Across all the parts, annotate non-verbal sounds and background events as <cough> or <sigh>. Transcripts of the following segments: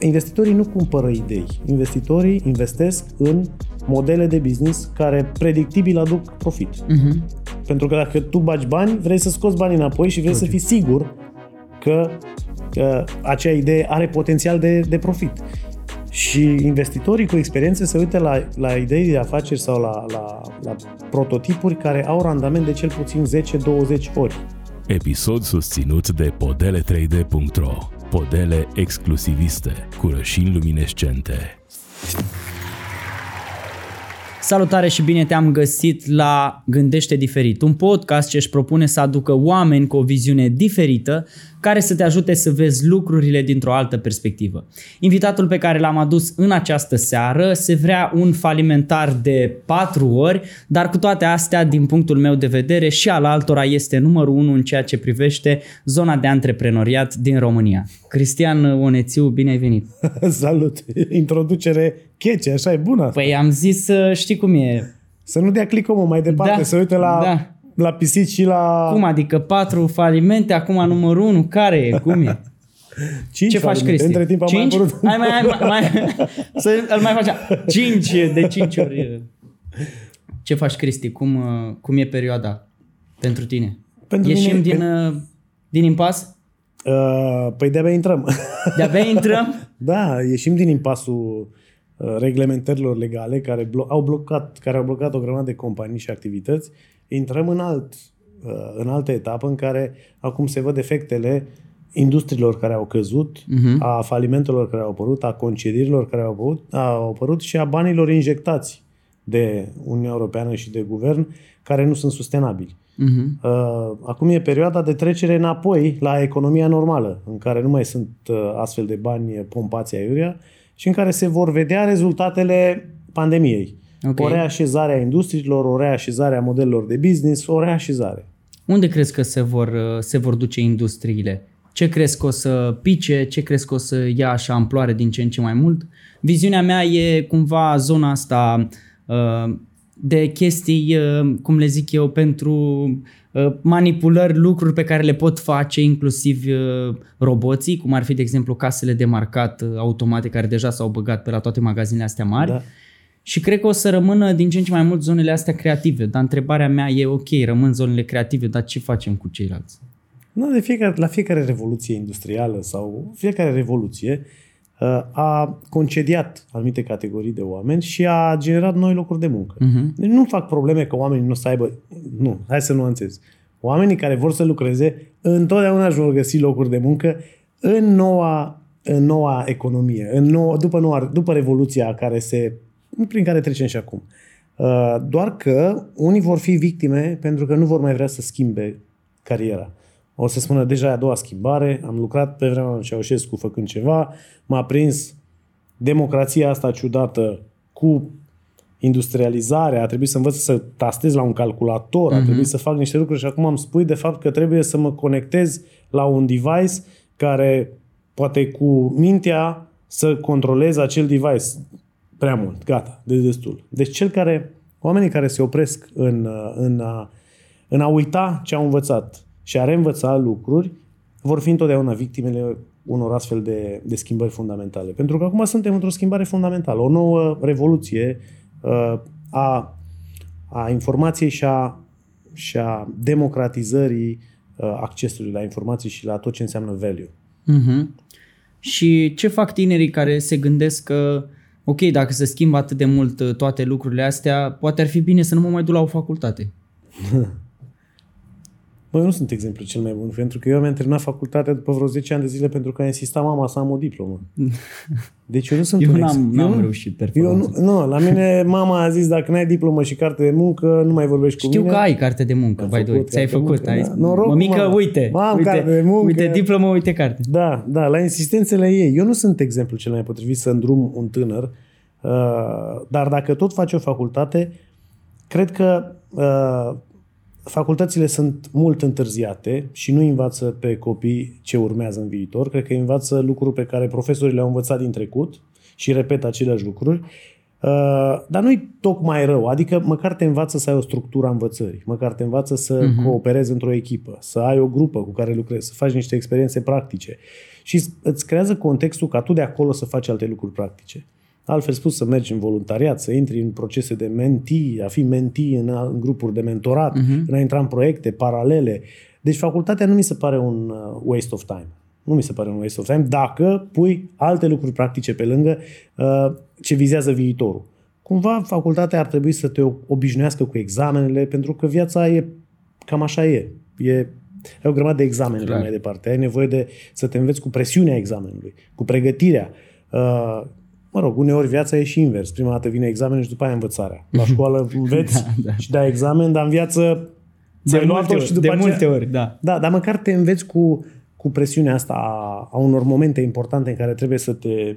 investitorii nu cumpără idei. Investitorii investesc în modele de business care predictibil aduc profit. Uh-huh. Pentru că dacă tu bagi bani, vrei să scoți banii înapoi și vrei okay. să fii sigur că, că acea idee are potențial de, de profit. Și investitorii cu experiențe se uită la, la idei de afaceri sau la, la, la prototipuri care au randament de cel puțin 10-20 ori. Episod susținut de podele3d.ro Podele exclusiviste cu rășini luminescente. Salutare și bine te-am găsit la Gândește Diferit, un podcast ce își propune să aducă oameni cu o viziune diferită care să te ajute să vezi lucrurile dintr-o altă perspectivă. Invitatul pe care l-am adus în această seară se vrea un falimentar de 4 ori, dar cu toate astea, din punctul meu de vedere, și al altora este numărul 1 în ceea ce privește zona de antreprenoriat din România. Cristian Onețiu, bine ai venit! <laughs> Salut! Introducere chece, așa e bună asta. Păi am zis, știi cum e, să nu dea click mai departe, da, să uite la da la pisici și la... Cum adică patru falimente, acum numărul unu, care e? Cum e? <laughs> Cinci Ce faci, Cristi? Între timp am cinci? mai apărut... Hai, mai, hai, mai, mai, <laughs> să îl mai facem. Cinci, de cinci ori. Ce faci, Cristi? Cum, cum e perioada pentru tine? Pentru Ieșim mine, din, pe... din impas? Uh, păi de-abia intrăm. <laughs> De-abia intrăm? da, ieșim din impasul uh, reglementărilor legale care blo- au blocat, care au blocat o grămadă de companii și activități intrăm în, alt, uh, în altă etapă în care acum se văd efectele industriilor care au căzut, uh-huh. a falimentelor care au apărut, a concedierilor care au apărut, au apărut și a banilor injectați de Uniunea Europeană și de guvern care nu sunt sustenabili. Uh-huh. Acum e perioada de trecere înapoi la economia normală, în care nu mai sunt uh, astfel de bani pompați aiurea și în care se vor vedea rezultatele pandemiei. Okay. O reașezare a industriilor, o reașezare a modelelor de business, o reașezare. Unde crezi că se vor, se vor duce industriile? Ce crezi că o să pice? Ce crezi că o să ia așa amploare din ce în ce mai mult? Viziunea mea e cumva zona asta uh, de chestii, uh, cum le zic eu, pentru uh, manipulări, lucruri pe care le pot face inclusiv roboții, cum ar fi, de exemplu, casele de marcat automate care deja s-au băgat pe la toate magazinele astea mari. Da și cred că o să rămână din ce în ce mai mult zonele astea creative. Dar întrebarea mea e, ok, rămân zonele creative, dar ce facem cu ceilalți? Nu, de fiecare, la fiecare revoluție industrială sau fiecare revoluție uh, a concediat anumite categorii de oameni și a generat noi locuri de muncă. Uh-huh. Deci nu fac probleme că oamenii nu să aibă... Nu, hai să nuanțez. Oamenii care vor să lucreze întotdeauna își vor găsi locuri de muncă în noua, în noua economie, în noua, după, noua, după revoluția care se prin care trecem și acum. Uh, doar că unii vor fi victime pentru că nu vor mai vrea să schimbe cariera. O să spună deja e a doua schimbare, am lucrat pe vremea lui Ceaușescu făcând ceva, m-a prins democrația asta ciudată cu industrializarea, a trebuit să învăț să tastez la un calculator, uh-huh. a mhm. trebuit să fac niște lucruri și acum îmi spui de fapt că trebuie să mă conectez la un device care poate cu mintea să controlez acel device prea mult, gata, de destul. Deci cel care, oamenii care se opresc în, în, a, în a uita ce au învățat și a reînvăța lucruri, vor fi întotdeauna victimele unor astfel de, de schimbări fundamentale. Pentru că acum suntem într-o schimbare fundamentală, o nouă revoluție uh, a, a informației și a, și a democratizării uh, accesului la informații și la tot ce înseamnă value. Uh-huh. Și ce fac tinerii care se gândesc că uh, ok, dacă se schimbă atât de mult uh, toate lucrurile astea, poate ar fi bine să nu mă mai duc la o facultate. <laughs> Bă, eu nu sunt exemplu cel mai bun, pentru că eu mi-am terminat facultatea după vreo 10 ani de zile pentru că a insistat mama să am o diplomă. <laughs> Deci eu nu sunt eu un n-am, n-am eu, reușit eu nu, nu, la mine <laughs> mama a zis dacă n-ai diplomă și carte de muncă, nu mai vorbești Știu cu mine. Știu că ai carte de muncă, by the way. Ți-ai făcut, muncă, ai da. Noroc, Mămică, mama. uite, Mam, uite, carte de muncă. uite diplomă, uite carte. Da, da, la insistențele ei. Eu nu sunt exemplu cel mai potrivit să îndrum un tânăr Uh, dar dacă tot faci o facultate, cred că uh, facultățile sunt mult întârziate și nu învață pe copii ce urmează în viitor. Cred că învață lucruri pe care profesorii le-au învățat din trecut și repetă aceleași lucruri. Uh, dar nu-i tocmai rău, adică măcar te învață să ai o structură a învățării, măcar te învață să uh-huh. cooperezi într-o echipă, să ai o grupă cu care lucrezi, să faci niște experiențe practice și îți creează contextul ca tu de acolo să faci alte lucruri practice. Altfel spus, să mergi în voluntariat, să intri în procese de menti, a fi menti în, în grupuri de mentorat, uh-huh. în a intra în proiecte paralele. Deci facultatea nu mi se pare un uh, waste of time. Nu mi se pare un waste of time dacă pui alte lucruri practice pe lângă uh, ce vizează viitorul. Cumva facultatea ar trebui să te obișnuiască cu examenele, pentru că viața e cam așa e. E, e o grămadă de examene Clar. mai departe. Ai nevoie de să te înveți cu presiunea examenului, cu pregătirea. Uh, mă rog, uneori viața e și invers. Prima dată vine examenul și după aia învățarea. La școală <laughs> înveți da, da. și dai examen, dar în viață de multe, ori, și după de aceea, multe ori, da. Da, dar măcar te înveți cu cu presiunea asta a, a unor momente importante în care trebuie să te,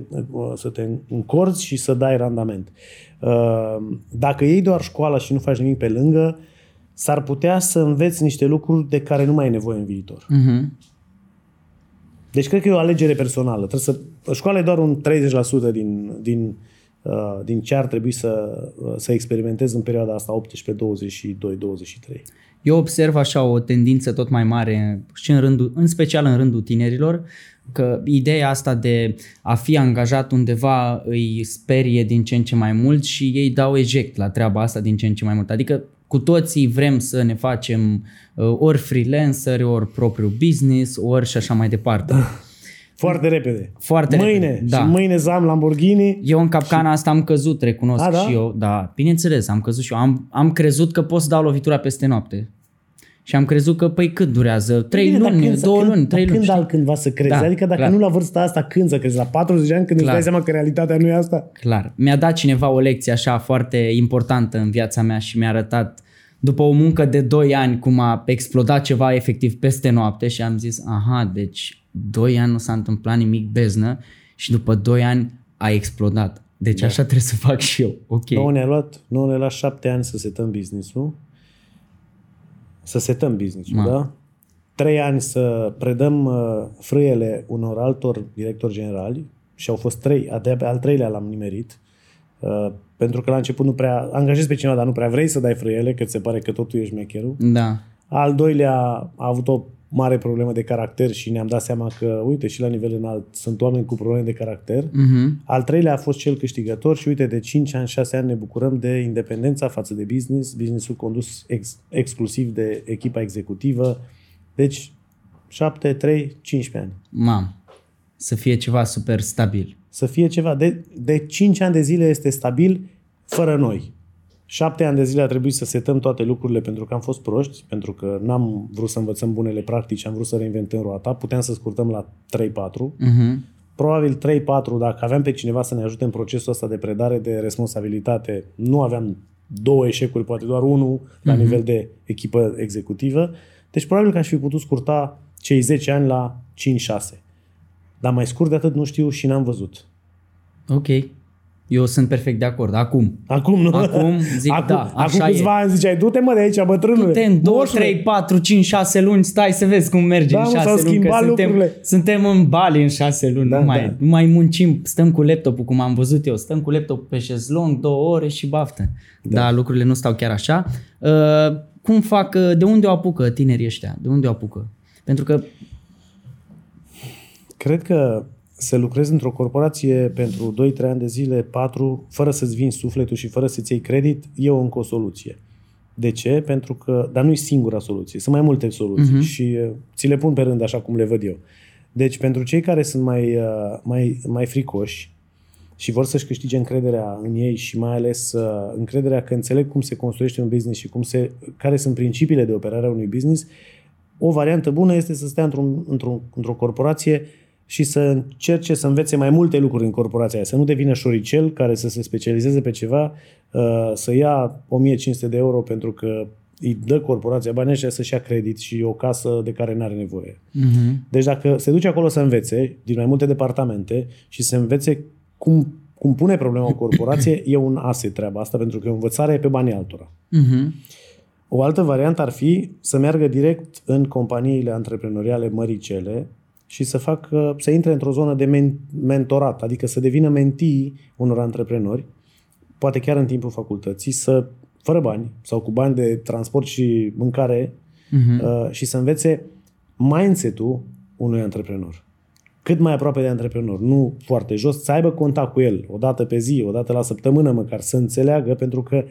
să te încorzi și să dai randament. Uh, dacă iei doar școala și nu faci nimic pe lângă, s-ar putea să înveți niște lucruri de care nu mai ai nevoie în viitor. Uh-huh. Deci cred că e o alegere personală. Trebuie să, școala e doar un 30% din, din, uh, din ce ar trebui să, să experimentezi în perioada asta 18, 22, 23. Eu observ așa o tendință tot mai mare și în, rândul, în special în rândul tinerilor, că ideea asta de a fi angajat undeva îi sperie din ce în ce mai mult și ei dau eject la treaba asta din ce în ce mai mult. Adică cu toții vrem să ne facem uh, ori freelanceri, ori propriu business, ori și așa mai departe. Da. <laughs> Foarte repede. Foarte mâine. repede. Da. Și mâine zam Lamborghini. Eu în capcana și... asta am căzut, recunosc A, da? și eu. Da, bineînțeles, am căzut și eu. Am, am crezut că pot să dau lovitura peste noapte. Și am crezut că, păi cât durează? Trei Bine, luni, când, două când, luni, trei luni. Când altcândva să crezi? Da, adică dacă clar. nu la vârsta asta, când să crezi? La 40 de ani când clar. îți dai seama că realitatea nu e asta? Clar. Mi-a dat cineva o lecție așa foarte importantă în viața mea și mi-a arătat după o muncă de 2 ani cum a explodat ceva efectiv peste noapte și am zis, aha, deci 2 ani nu s-a întâmplat nimic beznă și după 2 ani a explodat. Deci da. așa trebuie să fac și eu. Ok. Nu ne-a luat, nu ne-a luat 7 ani să setăm business-ul să setăm business-ul, da? Trei ani să predăm uh, frâiele unor altor directori generali și au fost trei, de al treilea l-am nimerit, uh, pentru că la început nu prea, angajezi pe cineva, dar nu prea vrei să dai frâiele, că ți se pare că totul ești șmecherul. Da. Al doilea a avut o mare problemă de caracter și ne-am dat seama că, uite, și la nivel înalt sunt oameni cu probleme de caracter. Uh-huh. Al treilea a fost cel câștigător și, uite, de 5 ani, 6 ani ne bucurăm de independența față de business, businessul condus ex- exclusiv de echipa executivă. Deci, 7, 3, 15 ani. Mam, să fie ceva super stabil. Să fie ceva. De, de 5 ani de zile este stabil fără noi. Șapte ani de zile a trebuit să setăm toate lucrurile pentru că am fost proști, pentru că n-am vrut să învățăm bunele practici, am vrut să reinventăm roata, puteam să scurtăm la 3-4. Uh-huh. Mhm. Probabil 3-4, dacă aveam pe cineva să ne ajute în procesul ăsta de predare de responsabilitate, nu aveam două eșecuri, poate doar unul uh-huh. la mhm. nivel de echipă executivă. Deci probabil că aș fi putut scurta cei 10 ani la 5-6. Dar mai scurt de atât nu știu și n-am văzut. Ok. Eu sunt perfect de acord. Acum. Acum, nu? Acum zic acum, da, așa Acum câțiva ani ziceai, du-te mă de aici, bătrânule. Du-te în 2, 3, 4, 5, 6 luni, stai să vezi cum merge da, în 6 luni. Că suntem, suntem în Bali în 6 luni. Da, nu, mai, da. nu mai muncim, stăm cu laptopul, cum am văzut eu. Stăm cu laptopul pe șezlong, două ore și baftă. Da. da, lucrurile nu stau chiar așa. Uh, cum fac, uh, de unde o apucă tinerii ăștia? De unde o apucă? Pentru că Cred că să lucrezi într-o corporație pentru 2-3 ani de zile, 4, fără să-ți vinzi sufletul și fără să-ți iei credit, e o încă o soluție. De ce? Pentru că, dar nu e singura soluție, sunt mai multe soluții uh-huh. și uh, ți le pun pe rând așa cum le văd eu. Deci, pentru cei care sunt mai, uh, mai, mai fricoși și vor să-și câștige încrederea în ei și mai ales uh, încrederea că înțeleg cum se construiește un business și cum se, care sunt principiile de operare a unui business, o variantă bună este să stea într-un, într-un, într-o corporație uh, și să încerce să învețe mai multe lucruri în corporația aia, să nu devină șoricel care să se specializeze pe ceva, uh, să ia 1500 de euro pentru că îi dă corporația banii ăștia să-și ia credit și o casă de care nu are nevoie. Uh-huh. Deci dacă se duce acolo să învețe din mai multe departamente și să învețe cum, cum pune problema o corporație, e un ase treaba asta, pentru că învățarea e pe banii altora. Uh-huh. O altă variantă ar fi să meargă direct în companiile antreprenoriale măricele, și să facă, să intre într-o zonă de men- mentorat, adică să devină mentii unor antreprenori, poate chiar în timpul facultății, să, fără bani sau cu bani de transport și mâncare, uh-huh. uh, și să învețe mindset-ul unui antreprenor. Cât mai aproape de antreprenor, nu foarte jos, să aibă contact cu el, o dată pe zi, o dată la săptămână măcar, să înțeleagă, pentru că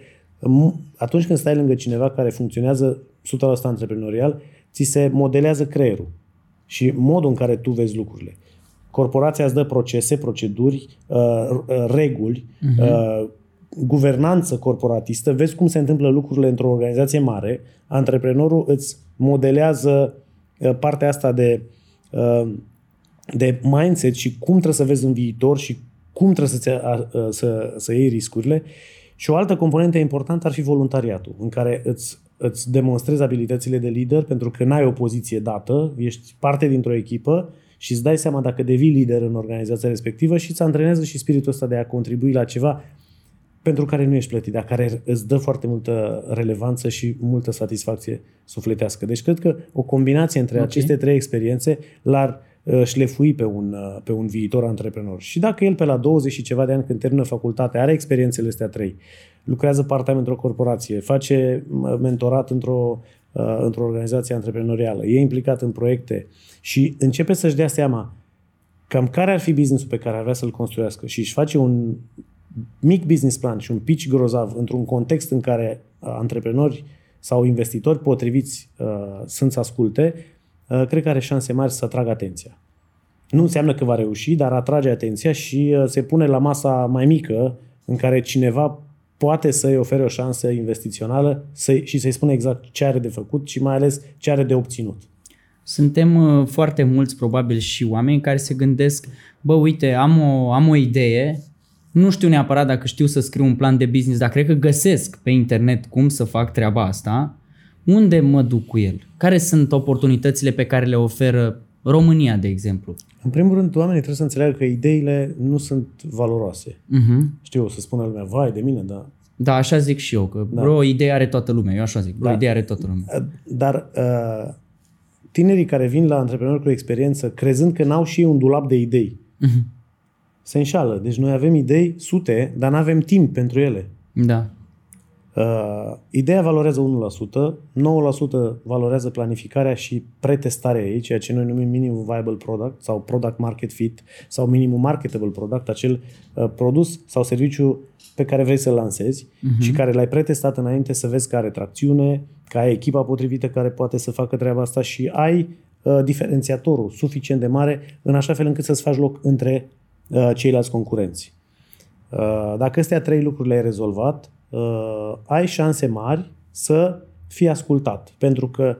atunci când stai lângă cineva care funcționează 100% antreprenorial, ți se modelează creierul și modul în care tu vezi lucrurile. Corporația îți dă procese, proceduri, uh, uh, reguli, uh-huh. guvernanță corporatistă, vezi cum se întâmplă lucrurile într-o organizație mare, antreprenorul îți modelează uh, partea asta de, de mindset și cum trebuie să vezi în viitor și cum trebuie să, să, să iei riscurile. Și o altă componentă importantă ar fi voluntariatul, în care îți, îți demonstrezi abilitățile de lider pentru că n-ai o poziție dată, ești parte dintr-o echipă și îți dai seama dacă devii lider în organizația respectivă și îți antrenează și spiritul ăsta de a contribui la ceva pentru care nu ești plătit, dar care îți dă foarte multă relevanță și multă satisfacție sufletească. Deci cred că o combinație între okay. aceste trei experiențe l-ar uh, șlefui pe un, uh, pe un viitor antreprenor. Și dacă el pe la 20 și ceva de ani când termină facultate are experiențele astea trei, lucrează part-time într-o corporație, face mentorat într-o, uh, într-o organizație antreprenorială, e implicat în proiecte, și începe să-și dea seama cam care ar fi businessul pe care ar vrea să-l construiască și își face un mic business plan și un pitch grozav într-un context în care uh, antreprenori sau investitori potriviți uh, sunt să asculte, uh, cred că are șanse mari să atragă atenția. Nu înseamnă că va reuși, dar atrage atenția și uh, se pune la masa mai mică în care cineva poate să-i ofere o șansă investițională să și să-i spună exact ce are de făcut și mai ales ce are de obținut. Suntem uh, foarte mulți, probabil, și oameni care se gândesc, bă, uite, am o, am o idee, nu știu neapărat dacă știu să scriu un plan de business, dar cred că găsesc pe internet cum să fac treaba asta. Unde mă duc cu el? Care sunt oportunitățile pe care le oferă România, de exemplu? În primul rând, oamenii trebuie să înțeleagă că ideile nu sunt valoroase. Uh-huh. Știu, o să spună lumea, vai de mine, dar... Da, așa zic și eu, că da. bro, ideea are toată lumea, eu așa zic, bro, da. ideea are toată lumea. Dar uh, tinerii care vin la antreprenori cu experiență, crezând că n-au și ei un dulap de idei, uh-huh. se înșală. Deci noi avem idei, sute, dar nu avem timp pentru ele. Da. Uh, ideea valorează 1%, 9% valorează planificarea și pretestarea ei, ceea ce noi numim minimum viable product sau product market fit sau minimum marketable product, acel uh, produs sau serviciu pe care vrei să-l lansezi uh-huh. și care l-ai pretestat înainte să vezi că are tracțiune, că ai echipa potrivită care poate să facă treaba asta și ai uh, diferențiatorul suficient de mare în așa fel încât să-ți faci loc între uh, ceilalți concurenți. Uh, dacă astea trei lucruri le-ai rezolvat, uh, ai șanse mari să fii ascultat. Pentru că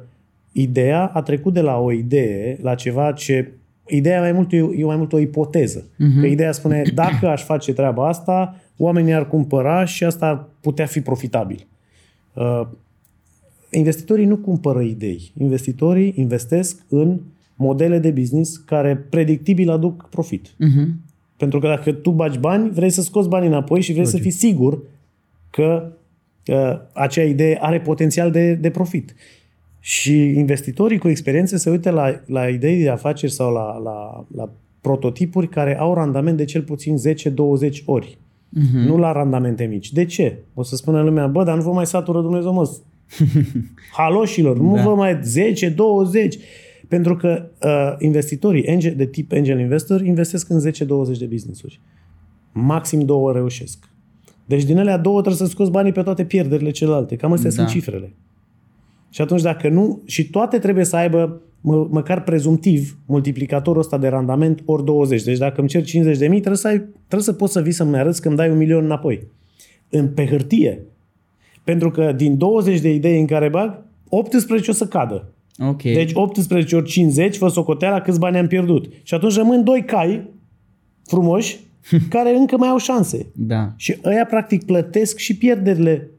ideea a trecut de la o idee la ceva ce... Ideea mai mult e, e mai mult o ipoteză. Uh-huh. Că ideea spune, <clears throat> dacă aș face treaba asta, oamenii ar cumpăra și asta ar putea fi profitabil. Uh, investitorii nu cumpără idei. Investitorii investesc în modele de business care predictibil aduc profit. Uh-huh. Pentru că dacă tu bagi bani, vrei să scoți banii înapoi și vrei okay. să fii sigur că uh, acea idee are potențial de, de profit. Și investitorii cu experiențe se uită la, la idei de afaceri sau la, la, la prototipuri care au randament de cel puțin 10-20 ori. Uh-huh. Nu la randamente mici. De ce? O să spună lumea, bă, dar nu vă mai satură Dumnezeu, mă, <laughs> haloșilor, nu da. vă mai 10, 20. Pentru că uh, investitorii angel, de tip angel investor investesc în 10-20 de business-uri. Maxim două reușesc. Deci din alea două trebuie să scoți banii pe toate pierderile celelalte. Cam astea da. sunt cifrele. Și atunci dacă nu, și toate trebuie să aibă mă, măcar prezumtiv multiplicatorul ăsta de randament ori 20. Deci dacă îmi cer 50 de mii, trebuie să, ai, trebuie să poți să vii să-mi arăți că îmi dai un milion înapoi. În, pe hârtie. Pentru că din 20 de idei în care bag, 18 o să cadă. Okay. Deci 18 ori 50, fă socoteala câți bani am pierdut. Și atunci rămân doi cai frumoși care încă mai au șanse. Da. Și ăia practic plătesc și pierderile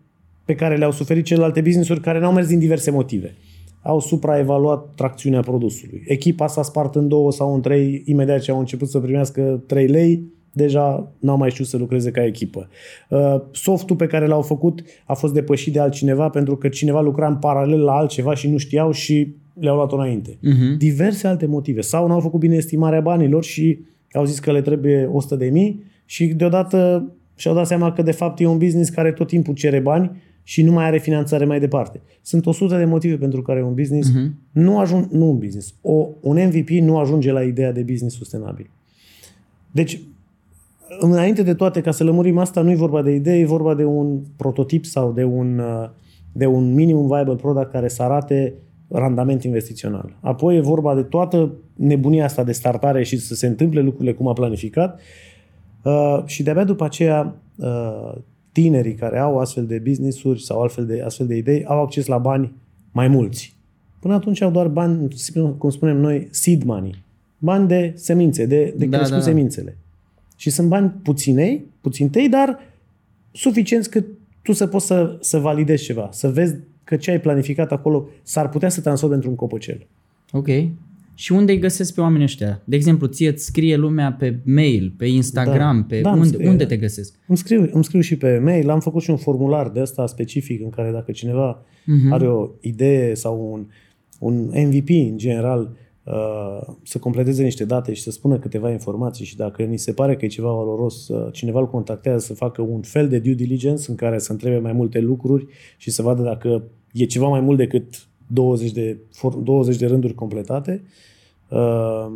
pe care le-au suferit celelalte business-uri care n-au mers din diverse motive. Au supraevaluat tracțiunea produsului. Echipa s-a spart în două sau în trei imediat ce au început să primească 3 lei, deja n-au mai știut să lucreze ca echipă. Uh, softul pe care l-au făcut a fost depășit de altcineva pentru că cineva lucra în paralel la altceva și nu știau și le-au luat-o înainte. Uh-huh. Diverse alte motive. Sau n-au făcut bine estimarea banilor și au zis că le trebuie 100 de mii și deodată și-au dat seama că de fapt e un business care tot timpul cere bani și nu mai are finanțare mai departe. Sunt 100 de motive pentru care un business uh-huh. nu ajunge, nu un business, o, un MVP nu ajunge la ideea de business sustenabil. Deci, înainte de toate, ca să lămurim asta, nu e vorba de idee, e vorba de un prototip sau de un, uh, de un minimum viable product care să arate randament investițional. Apoi e vorba de toată nebunia asta de startare și să se întâmple lucrurile cum a planificat uh, și de-abia după aceea uh, tinerii care au astfel de business-uri sau altfel de, astfel de idei au acces la bani mai mulți. Până atunci au doar bani, cum spunem noi, seed money. Bani de semințe, de, de da, crescut da, da. semințele. Și sunt bani puținei, puțintei, dar suficienți cât tu să poți să, să validezi ceva, să vezi că ce ai planificat acolo s-ar putea să transforme într-un copăcel. Ok. Și unde îi găsesc pe oamenii ăștia? De exemplu, ție îți scrie lumea pe mail, pe Instagram, da, pe da, unde, scrie, unde te găsesc? Îmi scriu, îmi scriu și pe mail, am făcut și un formular de ăsta specific în care dacă cineva uh-huh. are o idee sau un, un MVP în general uh, să completeze niște date și să spună câteva informații și dacă ni se pare că e ceva valoros, uh, cineva îl contactează să facă un fel de due diligence în care să întrebe mai multe lucruri și să vadă dacă e ceva mai mult decât 20 de, 20 de rânduri completate. Uh,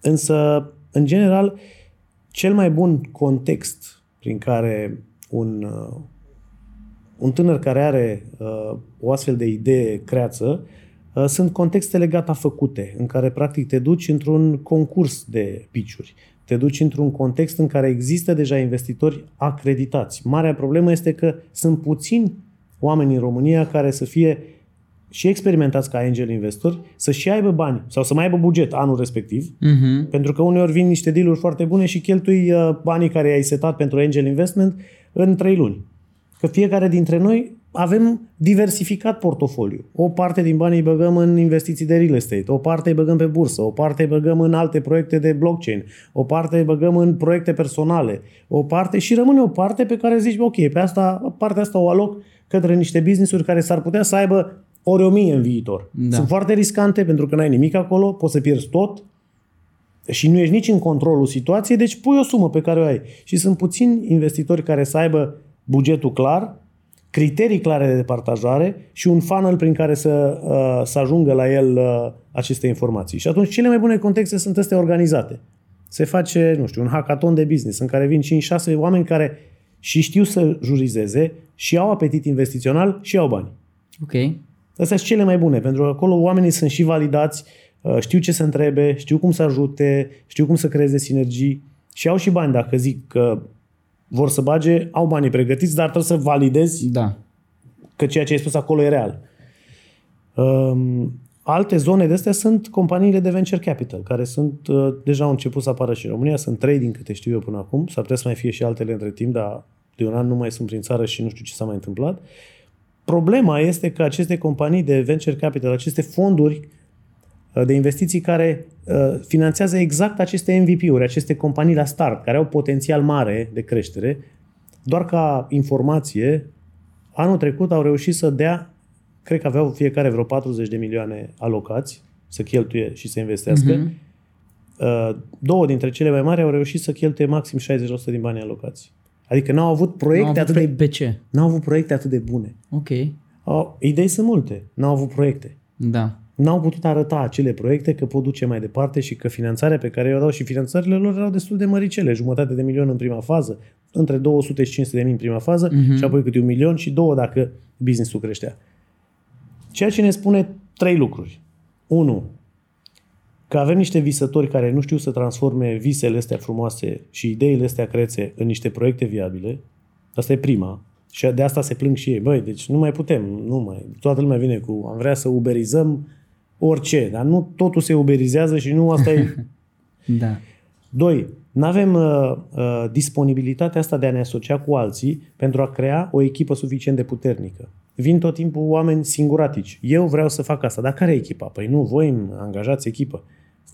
însă, în general, cel mai bun context prin care un, uh, un tânăr care are uh, o astfel de idee creață sunt contextele gata făcute, în care practic te duci într-un concurs de piciuri. Te duci într-un context în care există deja investitori acreditați. Marea problemă este că sunt puțini oameni în România care să fie și experimentați ca angel investori, să și aibă bani sau să mai aibă buget anul respectiv, uh-huh. pentru că uneori vin niște deal foarte bune și cheltui uh, banii care ai setat pentru angel investment în trei luni. Că fiecare dintre noi avem diversificat portofoliu. O parte din bani îi băgăm în investiții de real estate, o parte îi băgăm pe bursă, o parte îi băgăm în alte proiecte de blockchain, o parte îi băgăm în proiecte personale, o parte și rămâne o parte pe care zici, ok, pe asta, partea asta o aloc către niște business-uri care s-ar putea să aibă ori o mie în viitor. Da. Sunt foarte riscante pentru că n-ai nimic acolo, poți să pierzi tot și nu ești nici în controlul situației, deci pui o sumă pe care o ai. Și sunt puțini investitori care să aibă bugetul clar, criterii clare de departajare și un funnel prin care să, uh, să ajungă la el uh, aceste informații. Și atunci cele mai bune contexte sunt astea organizate. Se face, nu știu, un hackathon de business în care vin 5-6 oameni care și știu să jurizeze și au apetit investițional și au bani. Ok. Astea sunt cele mai bune, pentru că acolo oamenii sunt și validați, uh, știu ce să întrebe, știu cum să ajute, știu cum să creeze sinergii și au și bani. Dacă zic că vor să bage, au banii pregătiți, dar trebuie să validezi da. că ceea ce ai spus acolo e real. Um, alte zone de astea sunt companiile de venture capital, care sunt uh, deja au început să apară și în România, sunt trei din câte știu eu până acum, s-ar putea să mai fie și altele între timp, dar de un an nu mai sunt prin țară și nu știu ce s-a mai întâmplat. Uh, Problema este că aceste companii de venture capital, aceste fonduri uh, de investiții care uh, finanțează exact aceste MVP-uri, aceste companii la start, care au potențial mare de creștere, doar ca informație, anul trecut au reușit să dea, cred că aveau fiecare vreo 40 de milioane alocați, să cheltuie și să investească. Uh-huh. Două dintre cele mai mari au reușit să cheltuie maxim 60% din banii alocați. Adică n-au avut proiecte n-au avut atât de... Pe ce? N-au avut proiecte atât de bune. Ok. Au, idei sunt multe. N-au avut proiecte. Da. N-au putut arăta acele proiecte că pot duce mai departe și că finanțarea pe care i-o dau și finanțările lor erau destul de măricele. Jumătate de milion în prima fază, între 200 și 500 de mii în prima fază uh-huh. și apoi câte un milion și două dacă business-ul creștea. Ceea ce ne spune trei lucruri. Unu, că avem niște visători care nu știu să transforme visele astea frumoase și ideile astea crețe în niște proiecte viabile. Asta e prima. Și de asta se plâng și ei. Băi, deci nu mai putem, nu mai. Toată lumea vine cu, am vrea să uberizăm orice, dar nu totul se uberizează și nu asta e... <laughs> da. Doi, nu avem uh, uh, disponibilitatea asta de a ne asocia cu alții pentru a crea o echipă suficient de puternică. Vin tot timpul oameni singuratici. Eu vreau să fac asta, dar care e echipa? Păi nu, voi angajați echipă.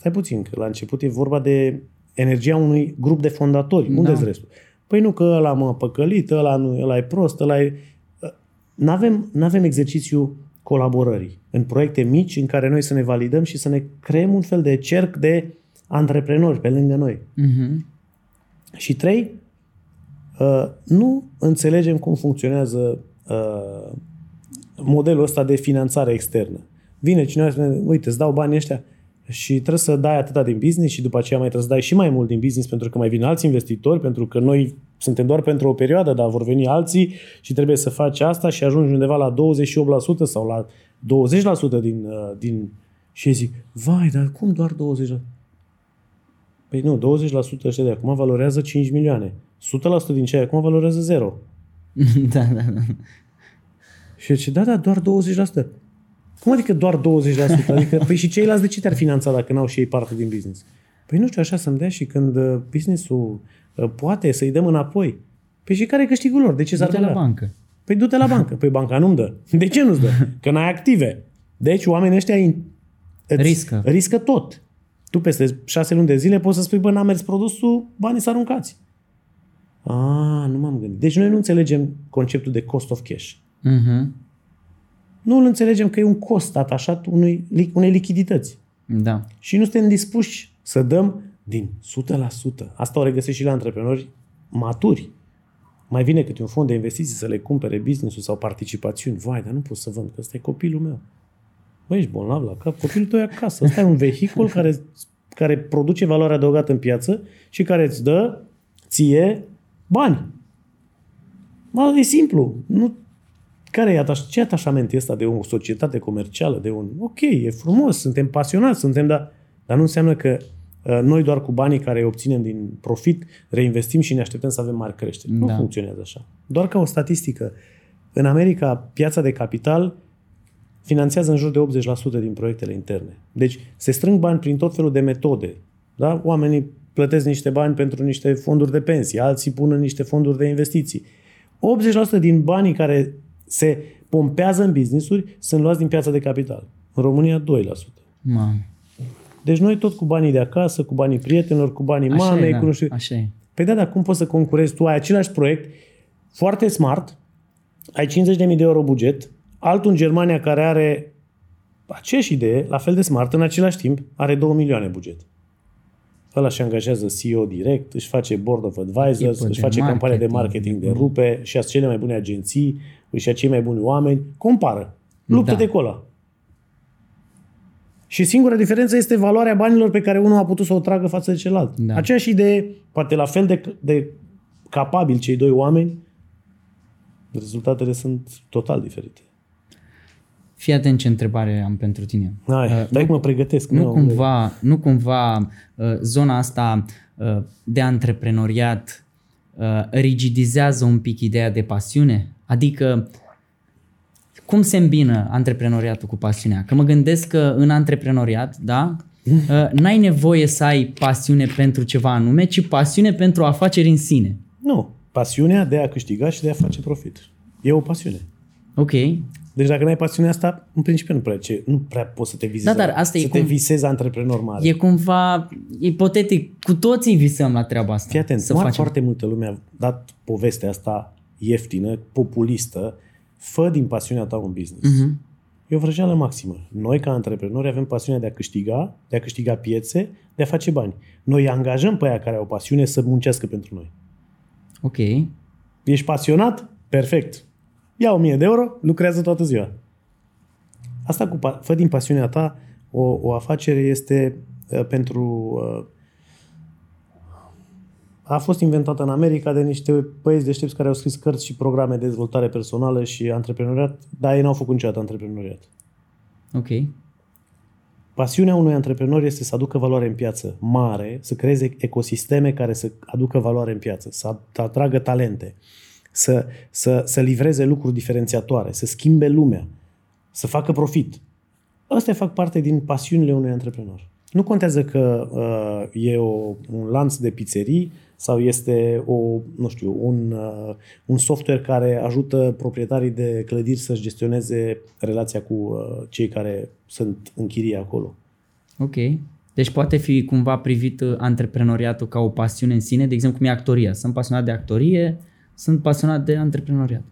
Stai puțin, că la început e vorba de energia unui grup de fondatori. Da. Unde-s restul? Păi nu că ăla m-a păcălit, ăla, nu, ăla e prost, ăla e... N-avem, n-avem exercițiu colaborării în proiecte mici în care noi să ne validăm și să ne creăm un fel de cerc de antreprenori pe lângă noi. Uh-huh. Și trei, uh, nu înțelegem cum funcționează uh, modelul ăsta de finanțare externă. Vine cineva și spune, uite, îți dau banii ăștia și trebuie să dai atâta din business și după aceea mai trebuie să dai și mai mult din business pentru că mai vin alți investitori, pentru că noi suntem doar pentru o perioadă, dar vor veni alții și trebuie să faci asta și ajungi undeva la 28% sau la 20% din, uh, din... Și zic, vai, dar cum doar 20%? Păi nu, 20% ăștia de acum valorează 5 milioane. 100% din cei acum valorează 0. <laughs> da, da, da. Și zice, da, da, doar 20%. Cum adică doar 20%? Adică, păi și ceilalți de ce te-ar finanța dacă n-au și ei parte din business? Păi nu știu, așa să-mi dea și când uh, business-ul uh, poate să-i dăm înapoi. Păi și care e câștigul lor? De ce s-ar Du-te la bancă. Păi du-te la bancă. Păi banca nu-mi dă. De ce nu-ți dă? Că n-ai active. Deci oamenii ăștia îți Riscă. riscă tot. Tu peste șase luni de zile poți să spui, bă, n-a mers produsul, banii s aruncați. A, nu m-am gândit. Deci noi nu înțelegem conceptul de cost of cash. Mhm. Nu îl înțelegem că e un cost atașat unui, unei lichidități. Da. Și nu suntem dispuși să dăm din 100%. Asta o regăsești și la antreprenori maturi. Mai vine câte un fond de investiții să le cumpere business-ul sau participațiuni. Vai, dar nu pot să vând, că ăsta e copilul meu. Băi, ești bolnav la cap, copilul tău e acasă. Ăsta e un vehicul care, care produce valoare adăugată în piață și care îți dă ție bani. Bă, e simplu. Nu, care e ataș- ce atașament e ăsta de o societate comercială, de un... Ok, e frumos, suntem pasionați, suntem, dar, dar nu înseamnă că uh, noi doar cu banii care îi obținem din profit reinvestim și ne așteptăm să avem mari creșteri. Nu Da. funcționează așa. Doar ca o statistică. În America, piața de capital finanțează în jur de 80% din proiectele interne. Deci se strâng bani prin tot felul de metode. Da? Oamenii plătesc niște bani pentru niște fonduri de pensie, alții pun în niște fonduri de investiții. 80% din banii care se pompează în business-uri sunt luați din piața de capital. În România 2%. Mamă. Deci noi tot cu banii de acasă, cu banii prietenilor, cu banii Așa mamei, e, da. cu nu știu... Așa e. Păi da, dar cum poți să concurezi? Tu ai același proiect, foarte smart, ai 50.000 de euro buget, altul în Germania care are aceeași idee, la fel de smart, în același timp, are 2 milioane buget. Ăla și angajează CEO direct, își face board of advisors, Echipă își de face campanie de marketing. marketing de rupe, și ia cele mai bune agenții, își ia cei mai buni oameni, compară. Luptă-te Da. cu ăla. Și singura diferență este valoarea banilor pe care unul a putut să o tragă față de celălalt. Da. Aceeași idee, poate la fel de, de capabil cei doi oameni, rezultatele sunt total diferite. Fii atent ce întrebare am pentru tine. Hai, uh, dai că mă pregătesc. Nu Nu, cumva, nu cumva uh, zona asta uh, de antreprenoriat uh, rigidizează un pic ideea de pasiune? Adică cum se îmbină antreprenoriatul cu pasiunea? Că mă gândesc că în antreprenoriat, da, uh, n-ai nevoie să ai pasiune pentru ceva anume, ci pasiune pentru afaceri în sine. Nu. Pasiunea de a câștiga și de a face profit. E o pasiune. Ok, Deci dacă n-ai pasiunea asta, în principiu nu prea, ce, nu prea poți să te visezi, Da, dar asta să e te cum- visezi antreprenor mare. e cumva ipotetic, cu toții visăm la treaba asta. Fii atent, să să facem. foarte multă lume a dat povestea asta ieftină, populistă, fă din pasiunea ta un business. Mhm. E o vrăjeală maximă. Noi, ca antreprenori, avem pasiunea de a câștiga, de a câștiga piețe, de a face bani. Noi îi angajăm pe aia care au pasiune să muncească pentru noi. Ok, Ești pasionat? Perfect. Ia 1000 de euro, lucrează toată ziua. Asta cu pa- fă din pasiunea ta o, o afacere este uh, pentru uh, a fost inventată în America de niște băieți deștepți care au scris cărți și programe de dezvoltare personală și antreprenoriat, dar ei n-au făcut niciodată antreprenoriat. ok. Pasiunea unui antreprenor este să aducă valoare în piață mare, să creeze ecosisteme care să aducă valoare în piață, să atragă talente, să, să, să livreze lucruri diferențiatoare, să schimbe lumea, să facă profit. Astea fac parte din pasiunile unui antreprenor. Nu contează că uh, e o, un lanț de pizzerii sau este o, nu știu, un, uh, un software care ajută proprietarii de clădiri să-și gestioneze relația cu uh, cei care sunt în chirie acolo. Ok. Deci poate fi cumva privit uh, antreprenoriatul ca o pasiune în sine, de exemplu cum e actoria. Sunt pasionat de actorie, sunt pasionat de antreprenoriat.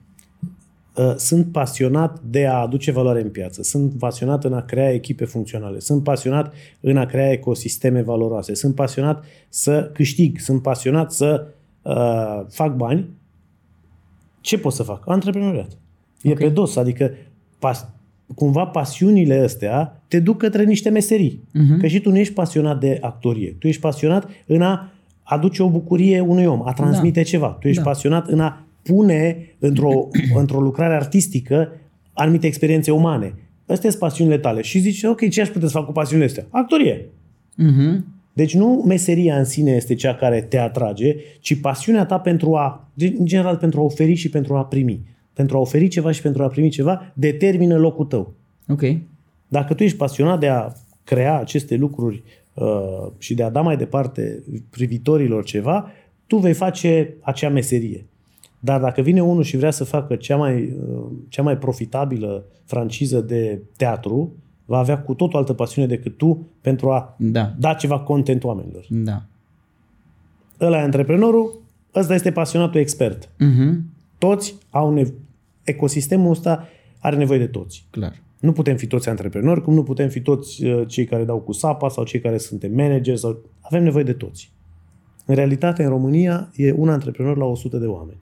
Uh, Sunt pasionat de a aduce valoare în piață, sunt pasionat în a crea echipe funcționale, sunt pasionat în a crea ecosisteme valoroase, sunt pasionat să câștig, sunt pasionat să uh, fac bani, ce pot să fac? Antreprenoriat. E Ok. pe dos, adică pas, cumva pasiunile astea te duc către niște meserii. Mhm. Că și tu nu ești pasionat de actorie. Tu ești pasionat în a aduce o bucurie unui om, a transmite ceva. Tu ești Da. pasionat în a pune într-o, <clears throat> într-o lucrare artistică anumite experiențe umane. Astea sunt pasiunile tale. Și zici, ok, ce aș putea să fac cu pasiunile astea? Actorie. Mhm. Deci nu meseria în sine este cea care te atrage, ci pasiunea ta pentru a, în general pentru a oferi și pentru a primi. Pentru a oferi ceva și pentru a primi ceva, determină locul tău. Ok. Dacă tu ești pasionat de a crea aceste lucruri uh, și de a da mai departe privitorilor ceva, tu vei face acea meserie. Dar dacă vine unul și vrea să facă cea mai, uh, cea mai profitabilă franciză de teatru, va avea cu tot o altă pasiune decât tu pentru a Da. da ceva content oamenilor. Da. Ăla e antreprenorul, ăsta este pasionatul expert. Mhm. Toți au nevoie, ecosistemul ăsta are nevoie de toți. Clar. Nu putem fi toți antreprenori, cum nu putem fi toți uh, cei care dau cu sapa sau cei care suntem manageri. Sau... Avem nevoie de toți. În realitate, în România, e un antreprenor la 100 de oameni.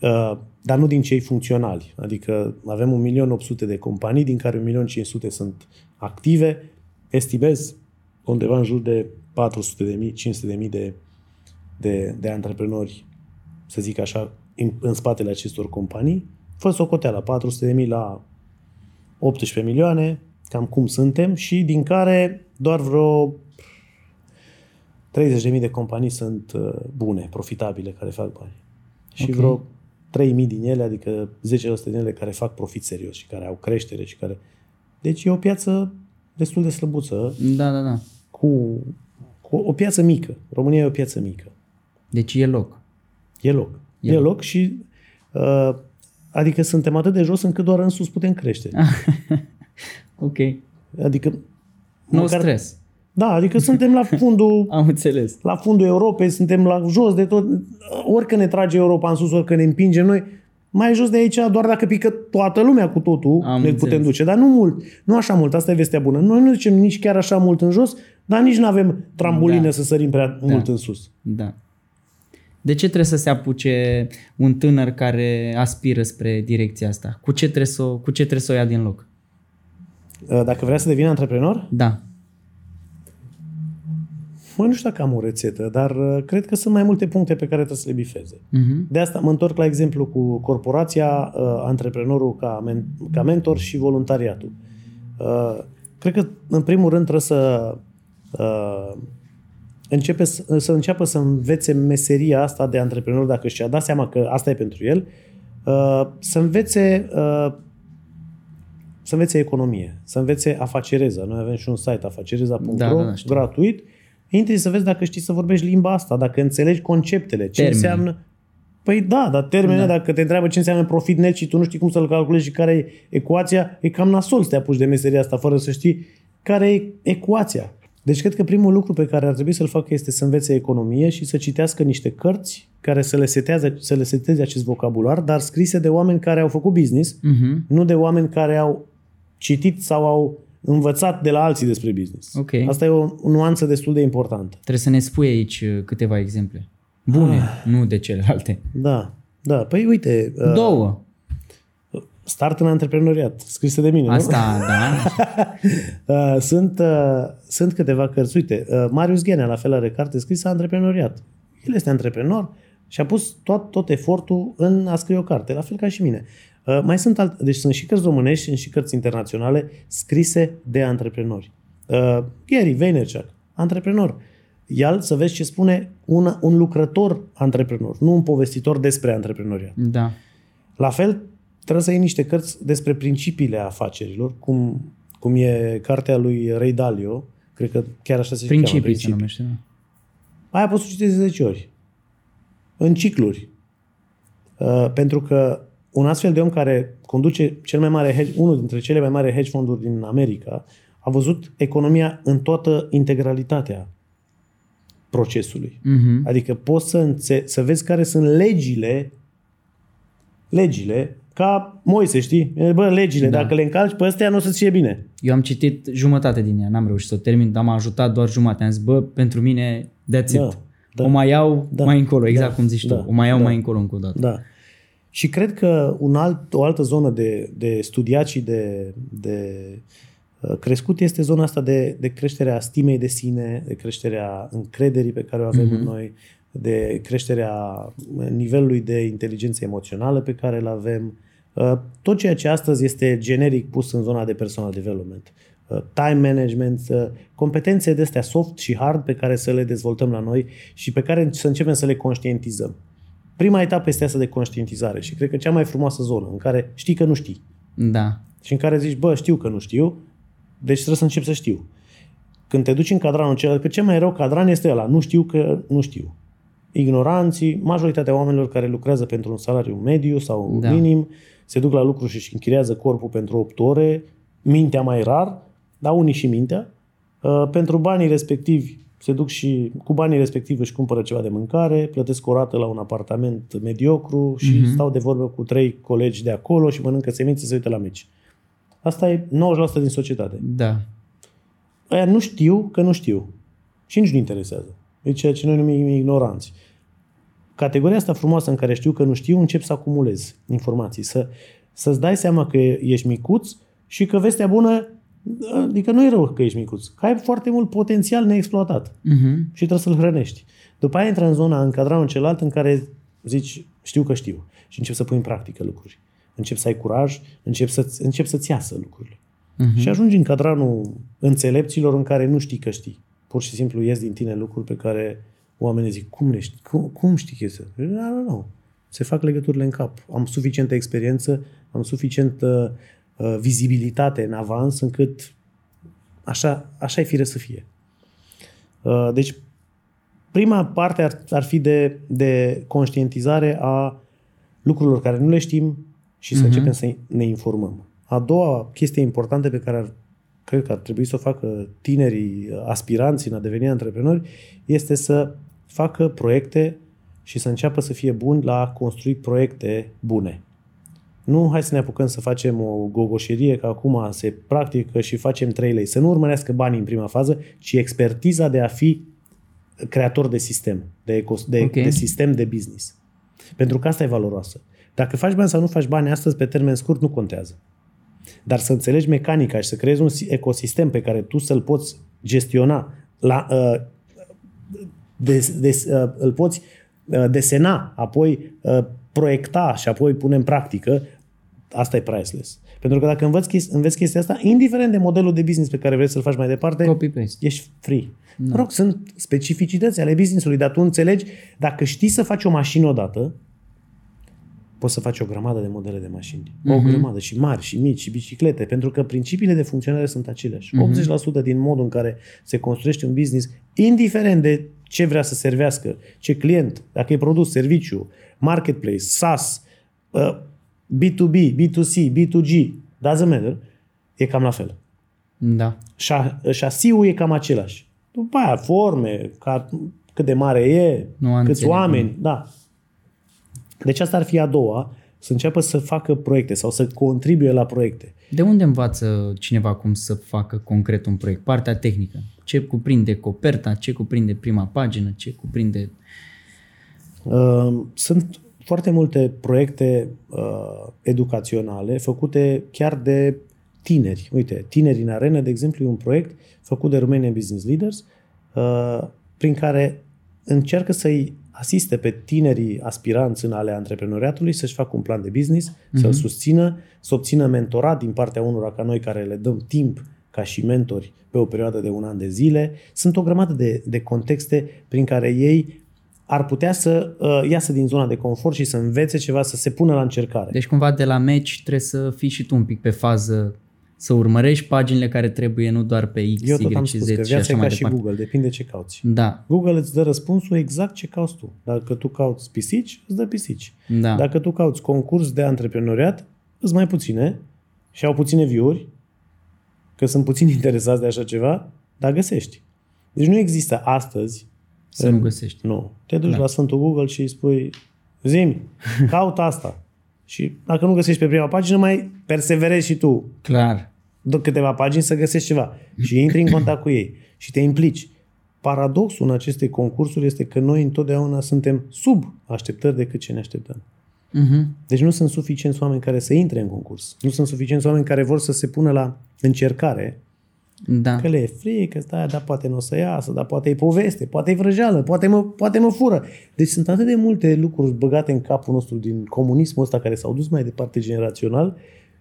Uh, Dar nu din cei funcționali. Adică avem 1.800.000 de companii, din care 1.500.000 sunt active. Estimez undeva în jur de 400.000, 500.000 de, de, de antreprenori, să zic așa, în, în spatele acestor companii. Fă socoteala, 400.000 la 18 milioane, cam cum suntem, și din care doar vreo 30.000 de companii sunt uh, bune, profitabile, care fac bani. Și Ok. vreo 3.000 din ele, adică 10% din ele care fac profit serios și care au creștere și care... Deci e o piață destul de slăbuță, Da, da, da. cu, cu o piață mică. România e o piață mică. Deci e loc. E loc. E E, e loc și uh, adică suntem atât de jos încât doar în sus putem crește. <laughs> Ok. Adică Nu stres. Da, adică suntem la fundul <laughs> Am înțeles. la fundul Europei, suntem la jos de tot. Orică ne trage Europa în sus, orică ne împingem noi, mai jos de aici, doar dacă pică toată lumea cu totul, Am ne înțeles. putem duce. Dar nu mult, nu așa mult, asta e vestea bună. Noi nu ducem nici chiar așa mult în jos, dar nici nu avem trambulină Da. să sărim prea mult în sus. Da. De ce trebuie să se apuce un tânăr care aspiră spre direcția asta? Cu ce trebuie să o, cu ce trebuie să o ia din loc? Dacă vrea să devină antreprenor, Da. Mă, nu știu dacă am o rețetă, dar uh, cred că sunt mai multe puncte pe care trebuie să le bifeze. Mhm. De asta mă întorc la exemplu cu corporația, uh, antreprenorul ca, men- ca mentor și voluntariatul. Uh, cred că, în primul rând, trebuie să uh, începe să, să înceapă să învețe meseria asta de antreprenor, dacă și-a dat seama că asta e pentru el, uh, să învețe uh, să învețe economie, să învețe afacereza. Noi avem și un site afacereza.ro Da, da, da, știu. gratuit. Intri să vezi dacă știi să vorbești limba asta, dacă înțelegi conceptele, ce Termenii. înseamnă Păi da, dar termenele, da. dacă te întreabă ce înseamnă profit net și tu nu știi cum să-l calculezi și care e ecuația, e cam nasol să te apuci de meseria asta fără să știi care e ecuația. Deci cred că primul lucru pe care ar trebui să-l facă este să învețe economie și să citească niște cărți care să le, setează, să le seteze acest vocabular, dar scrise de oameni care au făcut business, Mhm. nu de oameni care au citit sau au învățat de la alții despre business. Ok. Asta e o, o nuanță destul de importantă. Trebuie să ne spui aici uh, câteva exemple. Bune, nu de celelalte. Da, da. Păi uite, uh, Două. Start în antreprenoriat, scrise de mine, Asta, da. nu? <laughs> Uh, Sunt, uh, sunt câteva cărți. Uite, uh, Marius Ghenea, la fel, are carte scrisă Antreprenoriat. El este antreprenor și a pus tot, tot efortul în a scrie o carte, la fel ca și mine. Uh, Mai sunt alt, deci sunt și cărți românești, sunt și cărți internaționale scrise de antreprenori. Uh, Gary Vaynerchuk, antreprenor. El să vezi ce spune un, un lucrător antreprenor, nu un povestitor despre antreprenoriat. Da. La fel, trebuie să iei niște cărți despre principiile afacerilor, cum, cum e cartea lui Ray Dalio, cred că chiar așa se cheamă, Principii se numește. Da. Aia poți să o citești de 10 ori. În cicluri. Uh, pentru că un astfel de om care conduce cel mai mare hedge, unul dintre cele mai mari hedge fonduri din America a văzut economia în toată integralitatea procesului. Mhm. Adică poți să, înțe- să vezi care sunt legile legile ca Moise, știi? Bă, legile, da. dacă le încalci pe astea nu o să-ți fie bine. Eu am citit jumătate din ea, n-am reușit să o termin, dar m-a ajutat doar jumătate. Am zis, bă, pentru mine, that's it. Da. Da. O mai iau da. mai încolo, exact da. cum zici da. tu. O mai iau da. mai încolo încă o dată. Da. Și cred că un alt, o altă zonă de, de studiat și de, de uh, crescut este zona asta de, de creșterea stimei de sine, de creșterea încrederii pe care o avem mm-hmm. în noi, de creșterea nivelului de inteligență emoțională pe care îl avem. Uh, tot ceea ce astăzi este generic pus în zona de personal development. Uh, time management, competențe de astea soft și hard pe care să le dezvoltăm la noi și pe care să începem să le conștientizăm. Prima etapă este asta de conștientizare și cred că cea mai frumoasă zonă în care știi că nu știi. Da. Și în care zici, bă, știu că nu știu, deci trebuie să încep să știu. Când te duci în cadranul celălalt, pe cel mai rău cadran este ăla, nu știu că nu știu. Ignoranții, majoritatea oamenilor care lucrează pentru un salariu mediu sau da. minim, se duc la lucru și își închiriază corpul pentru 8 ore, mintea mai rar, dar unii și mintea. Uh, pentru banii respectivi se duc și cu banii respectivi își cumpără ceva de mâncare, plătesc o rată la un apartament mediocru și uh-huh. stau de vorbă cu trei colegi de acolo și mănâncă semințe se uită la meci. Asta e 90% din societate. Da. Aia nu știu că nu știu. Și nici nu interesează. E ceea ce noi numim ignoranți. Categoria asta frumoasă în care știu că nu știu, încep să acumulez informații, să, să-ți dai seama că ești micuț și că vestea bună Adică nu e rău că ești micuț. Că ai foarte mult potențial neexploatat. Uh-huh. Și trebuie să-l hrănești. După aia intră în zona, în cadranul celălalt în care zici, știu că știu. Și încep să pui în practică lucruri. Încep să ai curaj, încep, să, încep să-ți iasă lucrurile. Uh-huh. Și ajungi în cadranul înțelepților în care nu știi că știi. Pur și simplu ies din tine lucruri pe care oamenii zic, cum, le știi? Cum, cum știi chestia? Nu, nu, nu. Se fac legăturile în cap. Am suficientă experiență, am suficientă Uh, vizibilitate în avans încât așa, așa e fire să fie. Uh, deci, prima parte ar, ar fi de, de conștientizare a lucrurilor care nu le știm și să uh-huh. începem să ne informăm. A doua chestie importantă pe care ar, cred că ar trebui să o facă tinerii aspiranți în a deveni antreprenori este să facă proiecte și să înceapă să fie buni la a construi proiecte bune. Nu, hai să ne apucăm să facem o gogoșerie, că acum se practică și facem 3 lei. Să nu urmărească banii în prima fază, ci expertiza de a fi creator de sistem, de, ecos- de, okay. de sistem de business. Pentru că asta e valoroasă. Dacă faci bani sau nu faci bani astăzi, pe termen scurt, nu contează. Dar să înțelegi mecanica și să creezi un ecosistem pe care tu să-l poți gestiona, la, uh, de, de, uh, îl poți uh, desena, apoi uh, proiecta și apoi pune în practică, asta e priceless. Pentru că dacă înveți, chesti- înveți chestia asta, indiferent de modelul de business pe care vrei să-l faci mai departe, Copy-paste. ești free. Da. Mă rog, sunt specificități ale businessului, dar tu înțelegi, dacă știi să faci o mașină odată, poți să faci o grămadă de modele de mașini. Mm-hmm. O mhm. grămadă, și mari, și mici, și biciclete, pentru că principiile de funcționare sunt aceleași. Mm-hmm. 80% din modul în care se construiește un business, indiferent de ce vrea să servească, ce client, dacă e produs, serviciu, marketplace, SaaS, B2B, B2C, B2G, doesn't matter, e cam la fel. Da. Șasiul e cam același. După aia, forme, ca, cât de mare e, nu câți oameni, da. Deci asta ar fi a doua, să înceapă să facă proiecte sau să contribuie la proiecte. De unde învață cineva cum să facă concret un proiect? Partea tehnică. Ce cuprinde coperta, ce cuprinde prima pagină, ce cuprinde... Uh, sunt foarte multe proiecte uh, educaționale făcute chiar de tineri. Uite, Tineri în Arenă, de exemplu, e un proiect făcut de Romanian Business Leaders uh, prin care încearcă să-i asiste pe tinerii aspiranți în ale antreprenoriatului să-și facă un plan de business, uh-huh. să-l susțină, să obțină mentorat din partea unora ca noi care le dăm timp ca și mentori pe o perioadă de un an de zile. Sunt o grămadă de, de contexte prin care ei ar putea să uh, iasă din zona de confort și să învețe ceva, să se pună la încercare. Deci cumva de la meci trebuie să fii și tu un pic pe fază să urmărești paginile care trebuie, nu doar pe X, Eu tot Y, am spus Z că și așa viața e mai ca și departe. Google, depinde ce cauți. Da, Google îți dă răspunsul exact ce cauți tu. Dacă tu cauți pisici, îți dă pisici. da. Dacă tu cauți concurs de antreprenoriat, îți mai puține și au puține view-uri, că sunt puțin <laughs> interesați de așa ceva, dar găsești. Deci nu există astăzi Să nu găsești. Nu. Te duci Da. da. la Sfântul Google și îi spui, zimi, <laughs> caut asta. și dacă nu găsești pe prima pagină, mai perseverezi și tu Clar. De câteva pagini să găsești ceva. Și intri în contact cu ei și te implici. paradoxul în aceste concursuri este că noi întotdeauna suntem sub așteptări decât ce ne așteptăm. Uh-huh. Deci nu sunt suficienți oameni care să intre în concurs. Nu sunt suficienți oameni care vor să se pună la încercare. Da. Că le e frică, stai, dar poate nu o să iasă, dar poate e poveste, poate e vrăjeală, poate mă, poate mă fură. Deci sunt atât de multe lucruri băgate în capul nostru din comunismul ăsta care s-au dus mai departe generațional,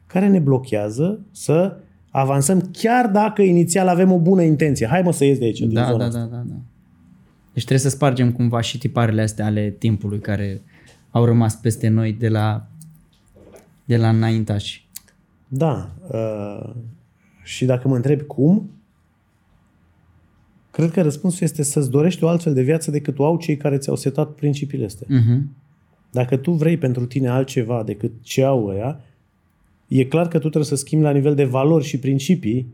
care ne blochează să avansăm chiar dacă inițial avem o bună intenție. Hai mă să ies de aici, din Da, zona da, asta. da, da, da. Deci trebuie să spargem cumva și tiparele astea ale timpului care au rămas peste noi de la de la înaintași. Da. Uh, și dacă mă întreb cum, cred că răspunsul este să-ți dorești o altfel de viață decât o au cei care ți-au setat principiile astea. Uh-huh. Dacă tu vrei pentru tine altceva decât ce au ăia, e clar că tu trebuie să schimbi la nivel de valori și principii,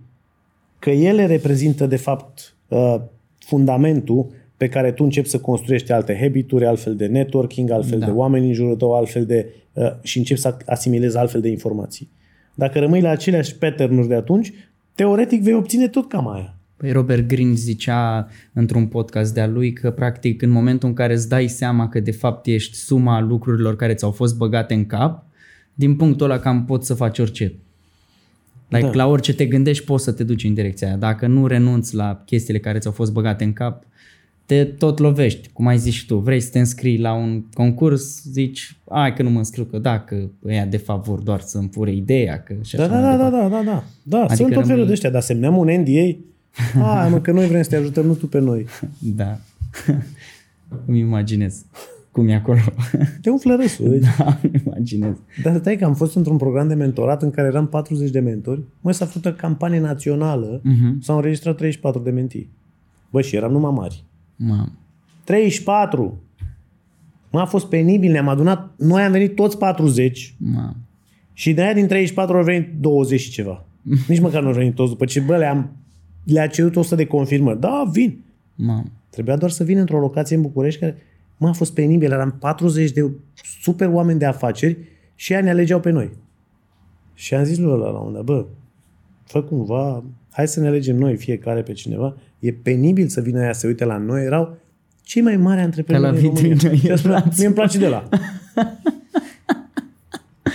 că ele reprezintă, de fapt, uh, fundamentul pe care tu începi să construiești alte habituri, altfel de networking, altfel Da. de oameni în jurul tău, altfel de... uh, și începi să asimilezi altfel de informații. Dacă rămâi la aceleași pattern de atunci, teoretic vei obține tot cam aia. Păi Robert Greene zicea într-un podcast de-a lui că practic în momentul în care îți dai seama că de fapt ești suma lucrurilor care ți-au fost băgate în cap, din punctul ăla cam poți să faci orice. Like, Da. La orice te gândești poți să te duci în direcția aia. Dacă nu renunți la chestiile care ți-au fost băgate în cap, te tot lovești. Cum ai zis și tu, vrei să te înscrii la un concurs, zici, hai că nu mă înscriu, că dacă ăia de fapt vor doar să-mi fure ideea. Că și Da, așa da, mai da, da, departe. da, da, da. Da, Adică sunt tot felul rămâi- de ăștia, dar semnăm un NDA. Hai, mă, că noi vrem să te ajutăm, nu tu pe noi. <laughs> Da. <laughs> Îmi imaginez cum e acolo. <laughs> Te umflă râsul. Deci. <laughs> da, îmi imaginez. Dar stai că am fost într-un program de mentorat în care eram 40 de mentori. Mă, s-a făcut o campanie națională, Mhm. s-au înregistrat 34 de mentii. Bă, și eram numai mari. Mamă. 34! Mă, a fost penibil, ne-am adunat, noi am venit toți 40 Mamă. și de aia din 34 au venit 20 și ceva. <laughs> Nici măcar nu au venit toți după ce, bă, le-am, le-a cerut 100 de confirmări. Da, vin. Mamă. Trebuia doar să vin într-o locație în București care, mă, a fost penibil, eram 40 de super oameni de afaceri și ea ne alegeau pe noi. Și am zis lui ăla la un dat, bă, fă cumva, hai să ne alegem noi fiecare pe cineva. E penibil să vină aia să uite la noi. Erau cei mai mari antreprenori Ca la din România. vitrină, Și a spus, erați. Mie îmi place de la.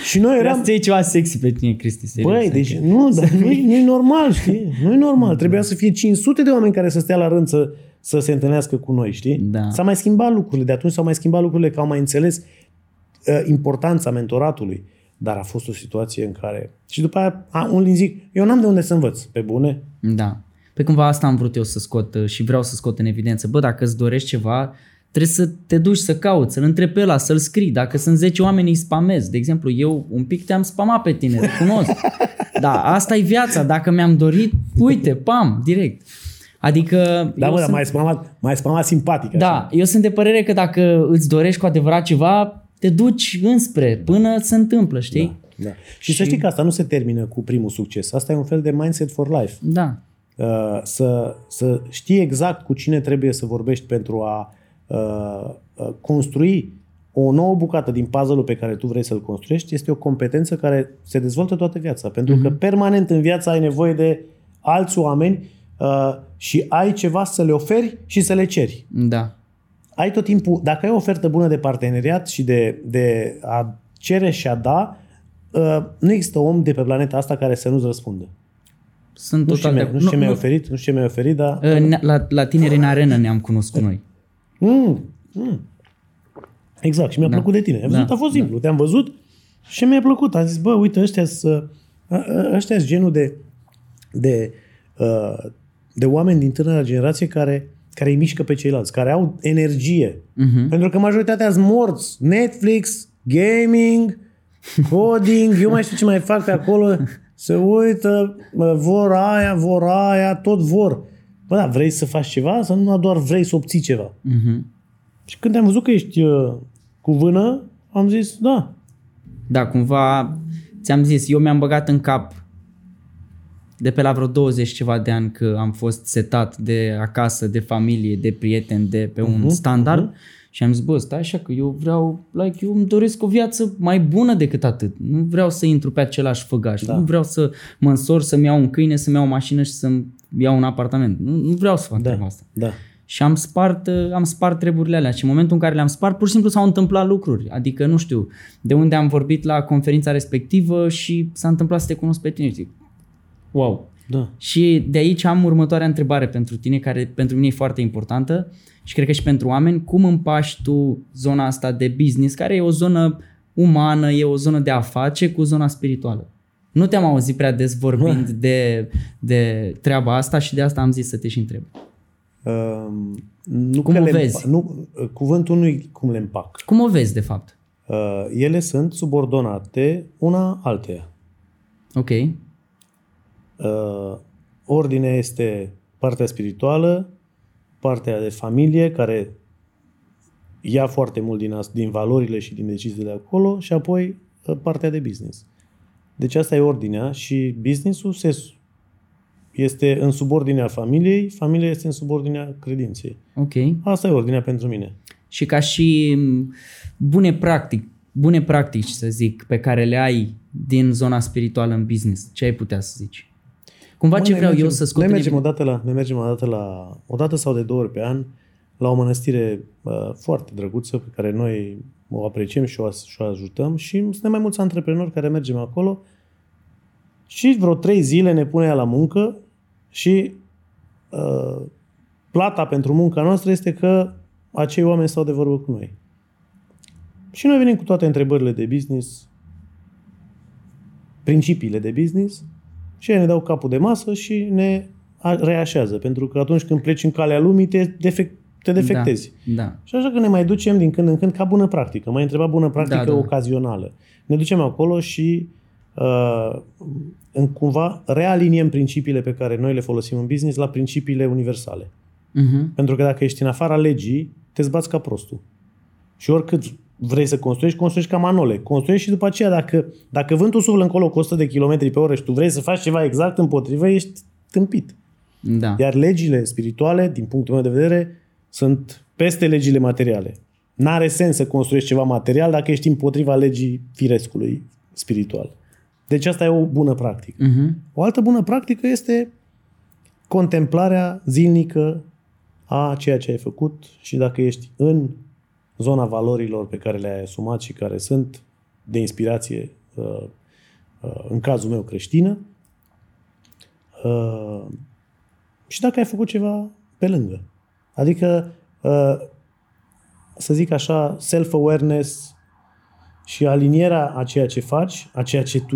și noi Eram... eram... să iei ceva sexy pe tine, Cristi, serios. Băi, deci nu, dar nu, nu e normal, știi? Nu e normal. Trebuia să fie 500 de oameni care să stea la rând să, să se întâlnească cu noi, știi? Da. S-au mai schimbat lucrurile. De atunci s-au mai schimbat lucrurile că au mai înțeles uh, importanța mentoratului. Dar a fost o situație în care... Și după aia, a, un zic, eu n-am de unde să învăț, pe bune. Da. Pe cumva asta am vrut eu să scot uh, și vreau să scot în evidență. Bă, dacă îți dorești ceva, trebuie să te duci să cauți, să-l întrebi pe ăla, să-l scrii. Dacă sunt 10 oameni, îi spamezi. De exemplu, eu un pic te-am spamat pe tine, recunosc. <laughs> Da, asta e viața. Dacă mi-am dorit, uite, pam, direct. Adică... Da, eu mă, dar sunt- mai spamat, mai spamat simpatic. Da, Așa. eu sunt de părere că dacă îți dorești cu adevărat ceva, te duci înspre, până se întâmplă, știi? Da. Și, și să știi că asta nu se termină cu primul succes. Asta e un fel de mindset for life. Da. Uh, să, să știi exact cu cine trebuie să vorbești pentru a uh, uh, construi o nouă bucată din puzzle-ul pe care tu vrei să-l construiești este o competență care se dezvoltă toată viața. Pentru că permanent în viață ai nevoie de alți oameni uh, și ai ceva să le oferi și să le ceri. Da. Ai tot timpul, dacă ai o ofertă bună de parteneriat și de, de a cere și a da, uh, nu există om de pe planeta asta care să nu-ți răspundă. Sunt Nu știu, total ce de mi-ai- nu știu ce mi-ai oferit, nu știu ce mi-ai oferit, dar... Uh, ne- La, la tineri în arenă ne-am cunoscut noi. Mm, mm. Exact, și mi-a Da. plăcut de tine. Ai văzut? Da, A fost simplu. Te-am văzut și mi-a plăcut. Am zis, bă, uite, ăștia sunt ăștia sunt genul de, de, uh, de oameni din tânăra generație care, care îi mișcă pe ceilalți, care au energie. Mhm. Pentru că majoritatea sunt morți. Netflix, gaming, <laughs> coding, eu mai știu ce mai fac pe acolo. Se uită, bă, vor aia, vor aia, tot vor. Bă, da, vrei să faci ceva sau nu doar vrei să obții ceva? Mhm. Și când am văzut că ești uh, cu vână, am zis, da, Da, cumva ți-am zis, eu mi-am băgat în cap de pe la vreo 20 ceva de ani că am fost setat de acasă, de familie, de prieteni, de pe un standard și am zis, bă, stai așa că eu vreau, like, eu îmi doresc o viață mai bună decât atât. Nu vreau să intru pe același făgaș. Da. Nu vreau să mă însor, să-mi iau un câine, să-mi iau o mașină și să-mi iau un apartament. Nu, nu vreau să fac da, treaba asta. da. și am spart, uh, am spart treburile alea și în momentul în care le-am spart, pur și simplu s-au întâmplat lucruri. Adică, nu știu, de unde am vorbit la conferința respectivă și s-a întâmplat să te cunosc pe tine. Zic, wow. Da. Și de aici am următoarea întrebare pentru tine, care pentru mine e foarte importantă și cred că și pentru oameni. Cum împași tu zona asta de business, care e o zonă umană, e o zonă de afaceri cu zona spirituală? Nu te-am auzit prea des vorbind de, de treaba asta și de asta am zis să te și întreb. Uh, nu Cum că o le vezi? împa- Nu, cuvântul nu cum le împac. Cum o vezi, de fapt? Uh, ele sunt subordonate una alteia. Ok. Uh, ordinea este partea spirituală, partea de familie, care ia foarte mult din, as- din valorile și din deciziile de acolo, și apoi uh, partea de business. Deci asta e ordinea și businessul se, este în subordinea familiei, familia este în subordinea credinței. Ok. Asta e ordinea pentru mine. Și ca și m, bune practic, bune practici, să zic, pe care le ai din zona spirituală în business, ce ai putea să zici? Cumva ce Mă, noi vreau eu mergem- să scot noi în mergem, evidență- odată la, noi mergem odată la, o dată sau de două ori pe an la o mănăstire uh, foarte drăguță pe care noi o apreciem și o, as- și o ajutăm și suntem mai mulți antreprenori care mergem acolo și vreo trei zile ne pune ea la muncă și uh, plata pentru munca noastră este că acei oameni stau de vorbă cu noi. Și noi venim cu toate întrebările de business, principiile de business și ei ne dau capul de masă și ne a- reașează. Pentru că atunci când pleci în calea lumii, te, defect, te defectezi. Da, da. Și așa că ne mai ducem din când în când ca bună practică. Mai întreba bună practică Da, da, da. ocazională. Ne ducem acolo și uh, în cumva realiniem principiile pe care noi le folosim în business la principiile universale. Uh-huh. Pentru că dacă ești în afara legii, te zbați ca prostul. Și oricât vrei să construiești, construiești ca manole. Construiești și după aceea, dacă, dacă vântul suflă încolo cu 100 de km pe oră și tu vrei să faci ceva exact împotrivă, ești tâmpit. Da. Iar legile spirituale, din punctul meu de vedere, sunt peste legile materiale. N-are sens să construiești ceva material dacă ești împotriva legii firescului spiritual. Deci asta e o bună practică. Uh-huh. O altă bună practică este contemplarea zilnică a ceea ce ai făcut și dacă ești în zona valorilor pe care le-ai asumat și care sunt de inspirație, uh, uh, în cazul meu creștină, uh, și dacă ai făcut ceva pe lângă. Adică, uh, să zic așa, self-awareness și alinierea a ceea ce faci, a ceea ce tu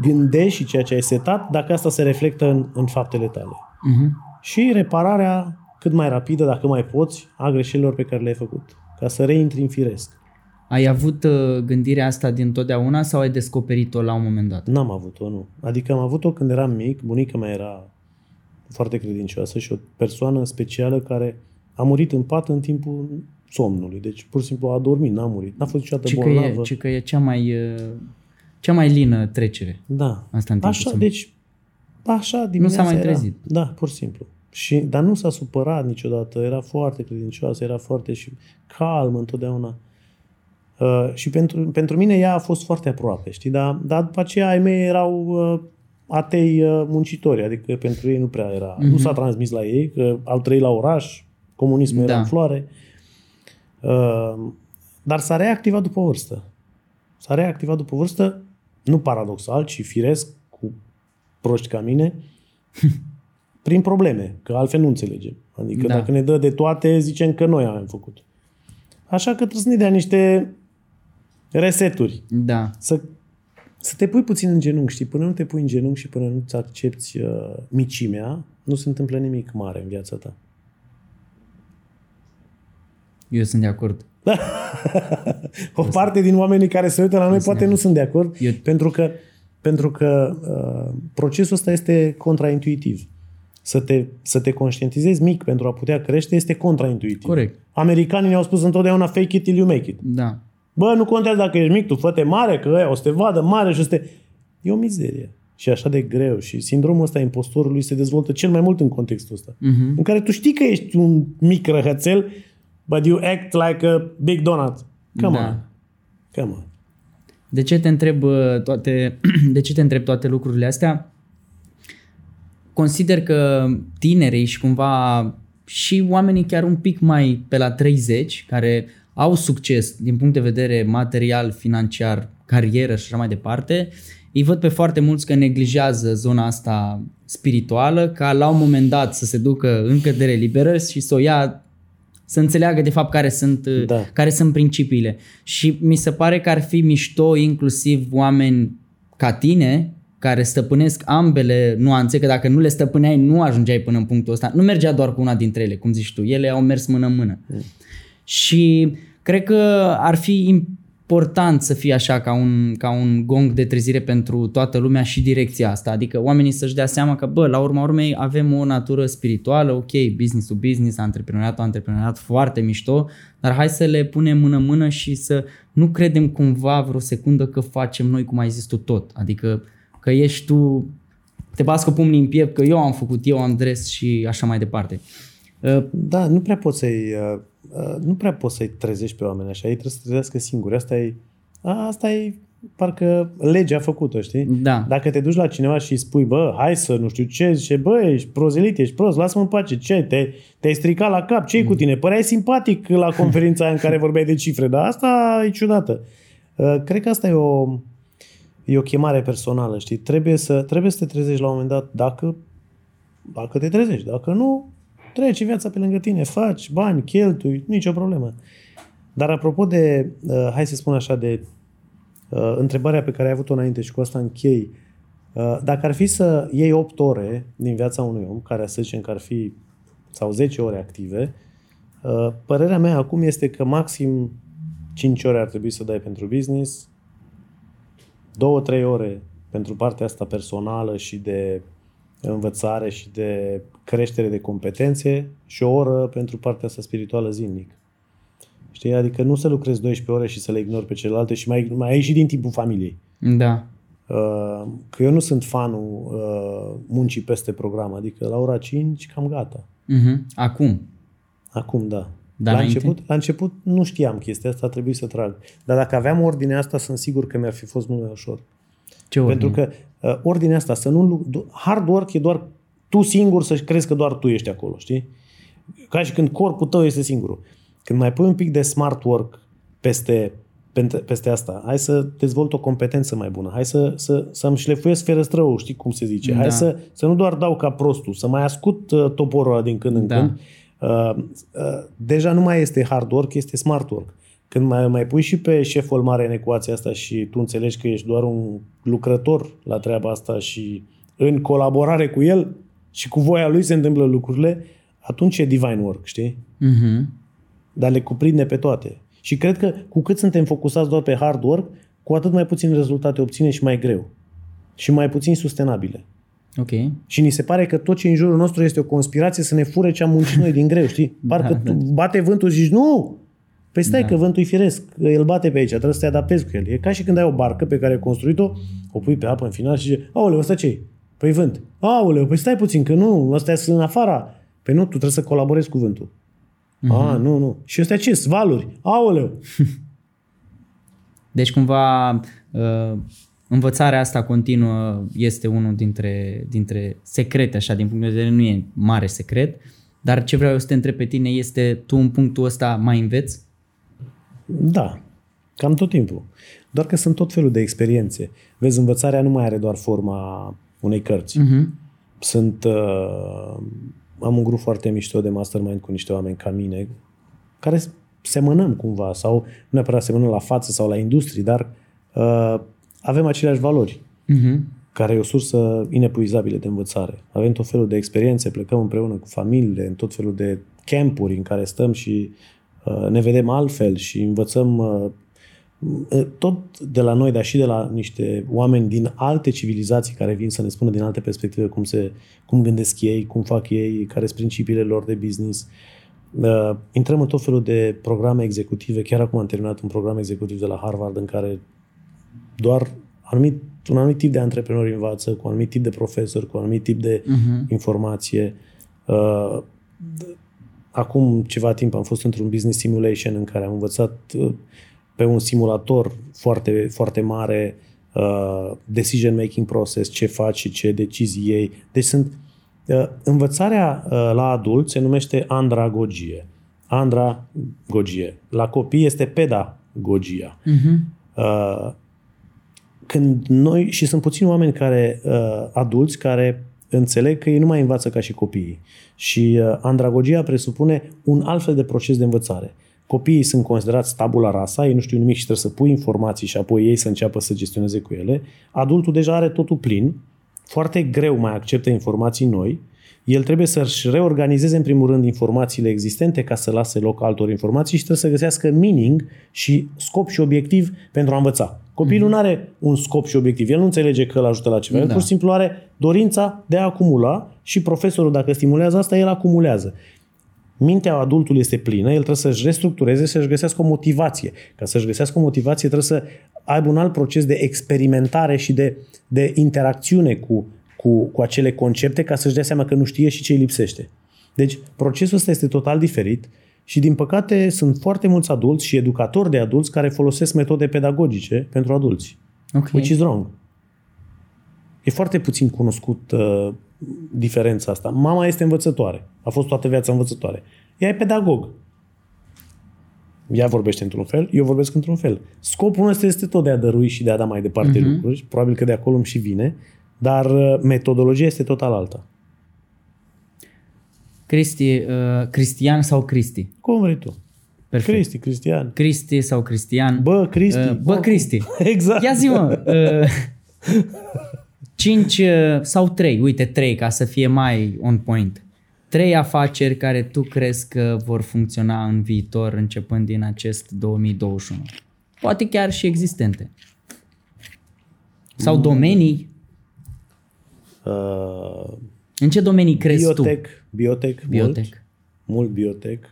gândești și ceea ce ai setat, dacă asta se reflectă în, în faptele tale. Uh-huh. Și repararea cât mai rapidă, dacă mai poți, a greșelilor pe care le-ai făcut. Ca să reintri în firesc. Ai avut uh, gândirea asta din totdeauna sau ai descoperit-o la un moment dat? N-am avut-o, nu. Adică am avut-o când eram mic, bunica mea era foarte credincioasă și o persoană specială care a murit în pat în timpul somnului. Deci, pur și simplu, a dormit, n-a murit. N-a fost niciodată Ci că, e, bolnavă. ci că e cea mai, uh, cea mai lină trecere. Da. Asta în timpul Așa, somnului. deci, așa dimineața mai era. trezit. Da, pur și simplu. Și, dar nu s-a supărat niciodată, era foarte credincioasă, era foarte și calmă întotdeauna. Uh, și pentru, pentru mine ea a fost foarte aproape, știi? Dar, dar după aceea ai mei erau uh, atei uh, muncitori, adică pentru ei nu prea era, mm-hmm. nu s-a transmis la ei, că au trăit la oraș, comunismul era Da. în floare. Uh, dar s-a reactivat după vârstă. S-a reactivat după vârstă, nu paradoxal, ci firesc, cu proști ca mine, <laughs> prin probleme, că altfel nu înțelegem. Adică Da. da. dacă ne dă de toate, zicem că noi am făcut. Așa că trebuie să ne dea niște reseturi. Da. Să, să te pui puțin în genunchi, știi? Până nu te pui în genunchi și până nu-ți accepti uh, micimea, nu se întâmplă nimic mare în viața ta. Eu sunt de acord. <laughs> O parte din oamenii care se uită la noi poate nu sunt de acord, Eu- pentru că, pentru că uh, procesul ăsta este contraintuitiv. Să te, să te conștientizezi mic pentru a putea crește este contraintuitiv. Corect. Americanii ne-au spus întotdeauna fake it till you make it. Da. Bă, nu contează dacă ești mic, tu fă mare, că ăia o să te vadă mare și o să te... E o mizerie. Și așa de greu. Și sindromul ăsta a impostorului se dezvoltă cel mai mult în contextul ăsta. Mhm. În care tu știi că ești un mic răhățel, but you act like a big donut. Come Da. on. Come on. De ce te întreb uh, toate, <clears throat> de ce te întreb toate lucrurile astea? Consider că tinerii și cumva și oamenii chiar un pic mai pe la 30, care au succes din punct de vedere material, financiar, carieră și așa mai departe, îi văd pe foarte mulți că neglijează zona asta spirituală, ca la un moment dat să se ducă în cădere liberă și să o ia să înțeleagă de fapt care sunt, da. care sunt principiile. Și mi se pare că ar fi mișto inclusiv oameni ca tine, care stăpânesc ambele nuanțe, că dacă nu le stăpâneai, nu ajungeai până în punctul ăsta. Nu mergea doar cu una dintre ele, cum zici tu. Ele au mers mână-mână. Mm. Și cred că ar fi important să fie așa ca un, ca un gong de trezire pentru toată lumea și direcția asta. Adică oamenii să-și dea seama că, bă, la urma urmei avem o natură spirituală, ok, business to business, antreprenoriat antreprenoriat, foarte mișto, dar hai să le punem mână-mână și să nu credem cumva vreo secundă că facem noi, cum ai zis tu, tot. Adică că ești tu, te bați cu pumnii în piept, că eu am făcut, eu am dres și așa mai departe. Da, nu prea poți să-i uh, Uh, nu prea poți să-i trezești pe oameni așa, ei trebuie să trezească singuri. Asta e, asta e parcă legea a făcut-o, știi? Da. Dacă te duci la cineva și îi spui, bă, hai să nu știu ce, zice, bă, ești prozelit, ești prost, lasă-mă în pace, ce, te, te-ai stricat la cap, ce cu tine? Păreai simpatic la conferința aia în care vorbeai de cifre, dar asta e ciudată. Uh, cred că asta e o, e o chemare personală, știi? Trebuie să, trebuie să te trezești la un moment dat dacă, dacă te trezești. Dacă nu, Trece viața pe lângă tine, faci bani, cheltui, nicio problemă. Dar apropo de, uh, hai să spun așa, de uh, întrebarea pe care ai avut-o înainte și cu asta închei, uh, dacă ar fi să iei 8 ore din viața unui om, care să zicem că ar fi, sau 10 ore active, uh, părerea mea acum este că maxim 5 ore ar trebui să dai pentru business, 2-3 ore pentru partea asta personală și de învățare și de creștere de competențe și o oră pentru partea asta spirituală zilnic. Știi? Adică nu să lucrezi 12 ore și să le ignori pe celelalte și mai, mai ai și din timpul familiei. Da. Uh, că eu nu sunt fanul uh, muncii peste program, adică la ora 5 cam gata. Uh-huh. Acum? Acum, da. Dar la, început, la început nu știam chestia asta, trebuie să trag. Dar dacă aveam ordinea asta, sunt sigur că mi-ar fi fost mult mai ușor. Ce ordine? Pentru că uh, ordinea asta, să nu... Hard work e doar tu singur să crezi că doar tu ești acolo, știi? Ca și când corpul tău este singurul. Când mai pui un pic de smart work peste, peste asta, hai să dezvolt o competență mai bună, hai să, să, să-mi șlefuiesc ferăstrăul, știi cum se zice, da. hai să, să nu doar dau ca prostul, să mai ascult uh, toporul ăla din când în da. când. Uh, uh, deja nu mai este hard work, este smart work. Când mai, mai pui și pe șeful mare în ecuația asta și tu înțelegi că ești doar un lucrător la treaba asta și în colaborare cu el și cu voia lui se întâmplă lucrurile, atunci e divine work, știi? Uh-huh. Dar le cuprinde pe toate. Și cred că cu cât suntem focusați doar pe hard work, cu atât mai puțin rezultate obține și mai greu. Și mai puțin sustenabile. Ok. Și ni se pare că tot ce e în jurul nostru este o conspirație să ne fure ce am muncit noi din greu, știi? <laughs> Parcă da, da. bate vântul și zici, nu! Păi stai da. că vântul e firesc, el bate pe aici, trebuie să te adaptezi cu el. E ca și când ai o barcă pe care ai construit-o, o pui pe apă în final și zici, aoleu, ăsta ce Păi vânt. Aoleu, păi stai puțin, că nu, ăsta e în afara. Păi nu, tu trebuie să colaborezi cu vântul. Uh-huh. A, nu, nu. Și ăstea ce? Svaluri. Aoleu. <laughs> Deci cumva uh, învățarea asta continuă este unul dintre, dintre secrete, așa, din punct de vedere nu e mare secret, dar ce vreau eu să te întreb pe tine este, tu în punctul ăsta mai înveți? Da, cam tot timpul. Doar că sunt tot felul de experiențe. Vezi, învățarea nu mai are doar forma unei cărți. Uh-huh. Sunt, uh, am un grup foarte mișto de mastermind cu niște oameni ca mine, care semănăm cumva, sau nu neapărat semănăm la față sau la industrie, dar uh, avem aceleași valori, uh-huh. care e o sursă inepuizabilă de învățare. Avem tot felul de experiențe, plecăm împreună cu familiile, în tot felul de campuri în care stăm și uh, ne vedem altfel și învățăm uh, tot de la noi, dar și de la niște oameni din alte civilizații care vin să ne spună din alte perspective cum, se, cum gândesc ei, cum fac ei, care sunt principiile lor de business. Uh, intrăm în tot felul de programe executive. Chiar acum am terminat un program executiv de la Harvard în care doar anumit, un anumit tip de antreprenori învață, cu un anumit tip de profesori, cu un anumit tip de uh-huh. informație. Uh, acum ceva timp am fost într-un business simulation în care am învățat uh, pe un simulator foarte, foarte mare uh, decision making process, ce faci și ce decizii iei. Deci sunt Uh, învățarea uh, la adult se numește andragogie. Andragogie. La copii este pedagogia. Uh-huh. Când noi, și sunt puțini oameni care, adulți, care înțeleg că ei nu mai învață ca și copiii. Și andragogia presupune un alt fel de proces de învățare. Copiii sunt considerați tabula rasa, ei nu știu nimic și trebuie să pui informații și apoi ei să înceapă să gestioneze cu ele. Adultul deja are totul plin, foarte greu mai acceptă informații noi, el trebuie să-și reorganizeze în primul rând informațiile existente ca să lase loc altor informații și trebuie să găsească meaning și scop și obiectiv pentru a învăța. Copilul mm-hmm. nu are un scop și obiectiv. El nu înțelege că îl ajută la ceva. Da. El pur și simplu are dorința de a acumula și profesorul, dacă stimulează asta, el acumulează. Mintea adultului este plină, el trebuie să-și restructureze, să-și găsească o motivație. Ca să-și găsească o motivație trebuie să aibă un alt proces de experimentare și de, de interacțiune cu, cu, cu acele concepte ca să-și dea seama că nu știe și ce îi lipsește. Deci procesul ăsta este total diferit și din păcate sunt foarte mulți adulți și educatori de adulți care folosesc metode pedagogice pentru adulți. Okay. Which is wrong. E foarte puțin cunoscut uh, diferența asta. Mama este învățătoare. A fost toată viața învățătoare. Ea e pedagog. Ea vorbește într-un fel, eu vorbesc într-un fel. Scopul nostru este tot de a dărui și de a da mai departe uh-huh. lucruri. Probabil că de acolo îmi și vine. Dar uh, metodologia este total alta. Cristi, uh, Cristian sau Cristi? Cum vrei tu. Perfect. Cristi, Cristian. Cristi sau Cristian. Bă, Cristi. Uh, bă, Cristi. <laughs> exact. Ia zi mă. Uh, cinci uh, sau trei, uite trei ca să fie mai on point. Trei afaceri care tu crezi că vor funcționa în viitor începând din acest 2021. Poate chiar și existente. Sau mm. domenii Uh, în ce domenii crezi biotech, tu? Biotech, biotech. Mult, mult biotech.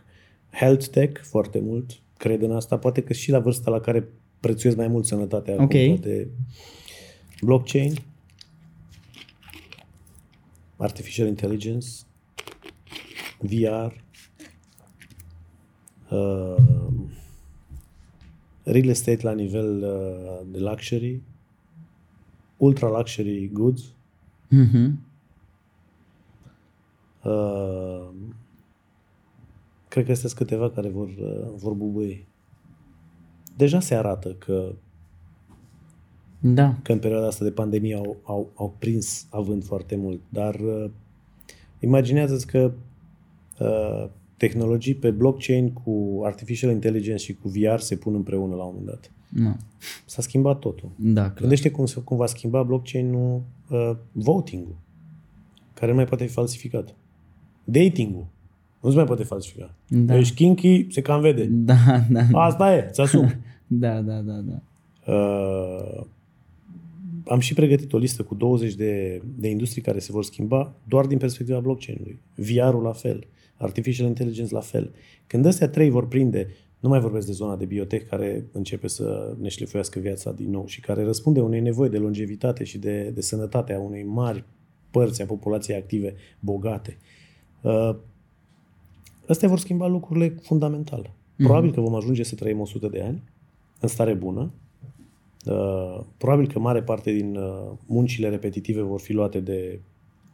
Health tech, foarte mult. Cred în asta. Poate că și la vârsta la care prețuiesc mai mult sănătatea. Okay. Acum, poate blockchain, artificial intelligence, VR, uh, real estate la nivel uh, de luxury, ultra luxury goods, Uh-huh. Uh, cred că sunt câteva care vor, uh, vor bubui. Deja se arată că da. că în perioada asta de pandemie au, au, au prins având foarte mult, dar uh, imaginează-ți că uh, tehnologii pe blockchain cu artificial intelligence și cu VR se pun împreună la un moment dat. No. S-a schimbat totul. Da, clar. Gândește cum, cum va schimba blockchain-ul uh, voting-ul, care nu mai poate fi falsificat. Dating-ul. Nu se mai poate falsifica. Da. Ești kinky, se cam vede. Da, da. da. Asta e, ți asum. <laughs> da, da, da, da. Uh, am și pregătit o listă cu 20 de, de industrii care se vor schimba doar din perspectiva blockchain-ului. VR-ul la fel, artificial intelligence la fel. Când astea trei vor prinde nu mai vorbesc de zona de biotech care începe să ne șlefuiască viața din nou și care răspunde unei nevoi de longevitate și de, de sănătate a unei mari părți a populației active, bogate. Uh, astea vor schimba lucrurile fundamental. Mhm. Probabil că vom ajunge să trăim 100 de ani în stare bună. Uh, probabil că mare parte din uh, muncile repetitive vor fi luate de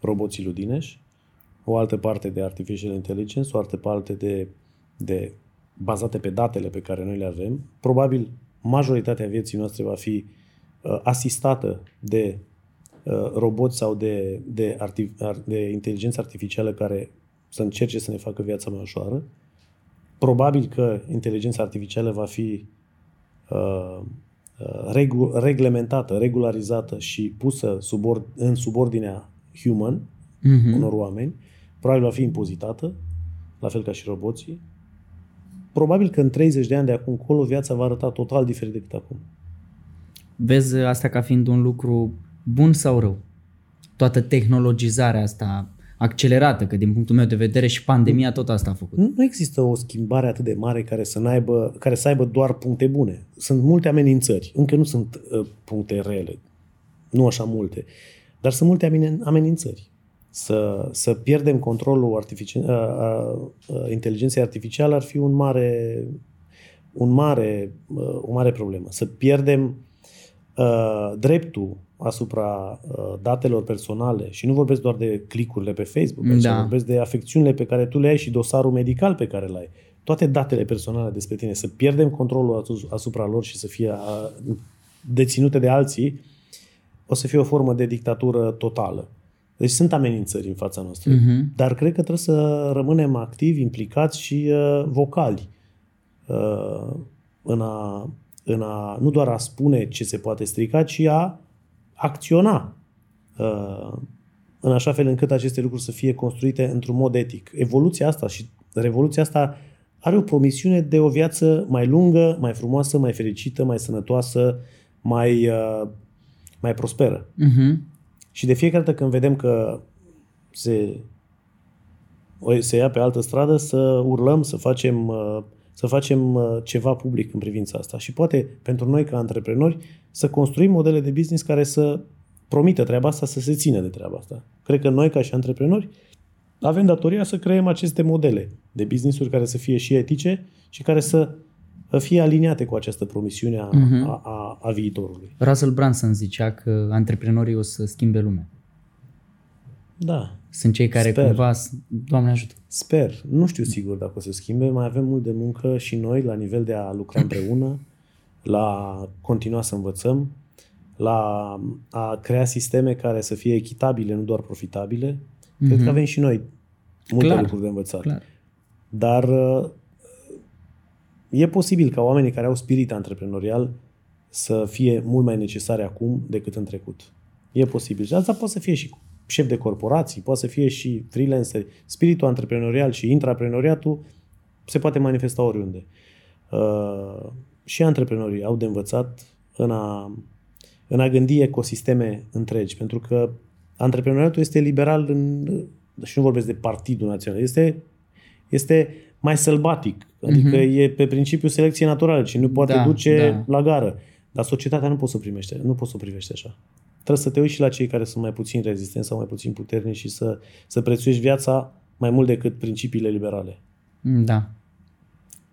roboții ludineși, o altă parte de artificial intelligence, o altă parte de, de bazate pe datele pe care noi le avem, probabil majoritatea vieții noastre va fi uh, asistată de uh, roboți sau de, de, artif- de inteligență artificială care să încerce să ne facă viața mai ușoară. Probabil că inteligența artificială va fi uh, uh regu- reglementată, regularizată și pusă subord- în subordinea human, uh-huh. unor oameni. Probabil va fi impozitată, la fel ca și roboții probabil că în 30 de ani de acum încolo viața va arăta total diferit decât acum. Vezi asta ca fiind un lucru bun sau rău? Toată tehnologizarea asta accelerată, că din punctul meu de vedere și pandemia tot asta a făcut. Nu există o schimbare atât de mare care să, aibă, care să aibă doar puncte bune. Sunt multe amenințări. Încă nu sunt uh, puncte rele. Nu așa multe. Dar sunt multe amenințări să, să pierdem controlul artifici- a, a, a, inteligenței artificiale ar fi un mare, un mare, o mare problemă. Să pierdem a, dreptul asupra uh, datelor personale și nu vorbesc doar de clicurile pe Facebook, aici Da. vorbesc de afecțiunile pe care tu le ai și dosarul medical pe care îl ai. Toate datele personale despre tine, să pierdem controlul asu- asupra lor și să fie uh, deținute de alții, o să fie o formă de dictatură totală. Deci sunt amenințări în fața noastră. Mhm. Dar cred că trebuie să rămânem activi, implicați și uh, vocali uh, în, a, în a nu doar a spune ce se poate strica, ci a acționa uh, în așa fel încât aceste lucruri să fie construite într-un mod etic. Evoluția asta și revoluția asta are o promisiune de o viață mai lungă, mai frumoasă, mai fericită, mai sănătoasă, mai, uh, mai prosperă. Mhm. Și de fiecare dată când vedem că se, o- se ia pe altă stradă, să urlăm, să facem, uh, să facem uh, ceva public în privința asta. Și poate pentru noi ca antreprenori să construim modele de business care să promită treaba asta, să se țină de treaba asta. Cred că noi ca și antreprenori avem datoria să creăm aceste modele de business-uri care să fie și etice și care să fie aliniate cu această promisiune a, Mhm. a, a, a viitorului. Russell Brunson zicea că antreprenorii o să schimbe lumea. Da, Sunt cei care Sper. cumva, Doamne ajută. Sper. Nu știu sigur dacă o să schimbe. Mai avem mult de muncă și noi la nivel de a lucra împreună, la continua să învățăm, la a crea sisteme care să fie echitabile, nu doar profitabile. Mm-hmm. Cred că avem și noi multe Clar. lucruri de învățat. Clar. Dar uh, e posibil ca oamenii care au spirit antreprenorial să fie mult mai necesare acum decât în trecut. E posibil. Și asta poate să fie și șef de corporații, poate să fie și freelancer. Spiritul antreprenorial și intraprenoriatul se poate manifesta oriunde. Uh, și antreprenorii au de învățat în a, în a gândi ecosisteme întregi, pentru că antreprenoriatul este liberal în, și nu vorbesc de partidul național, este, este mai sălbatic, adică uh-huh. e pe principiu selecție naturală și nu poate Da, duce da. la gară. Dar societatea nu poți să o primește, nu poți să o privești așa. Trebuie să te uiți și la cei care sunt mai puțin rezistenți sau mai puțin puternici și să, să prețuiești viața mai mult decât principiile liberale. Da.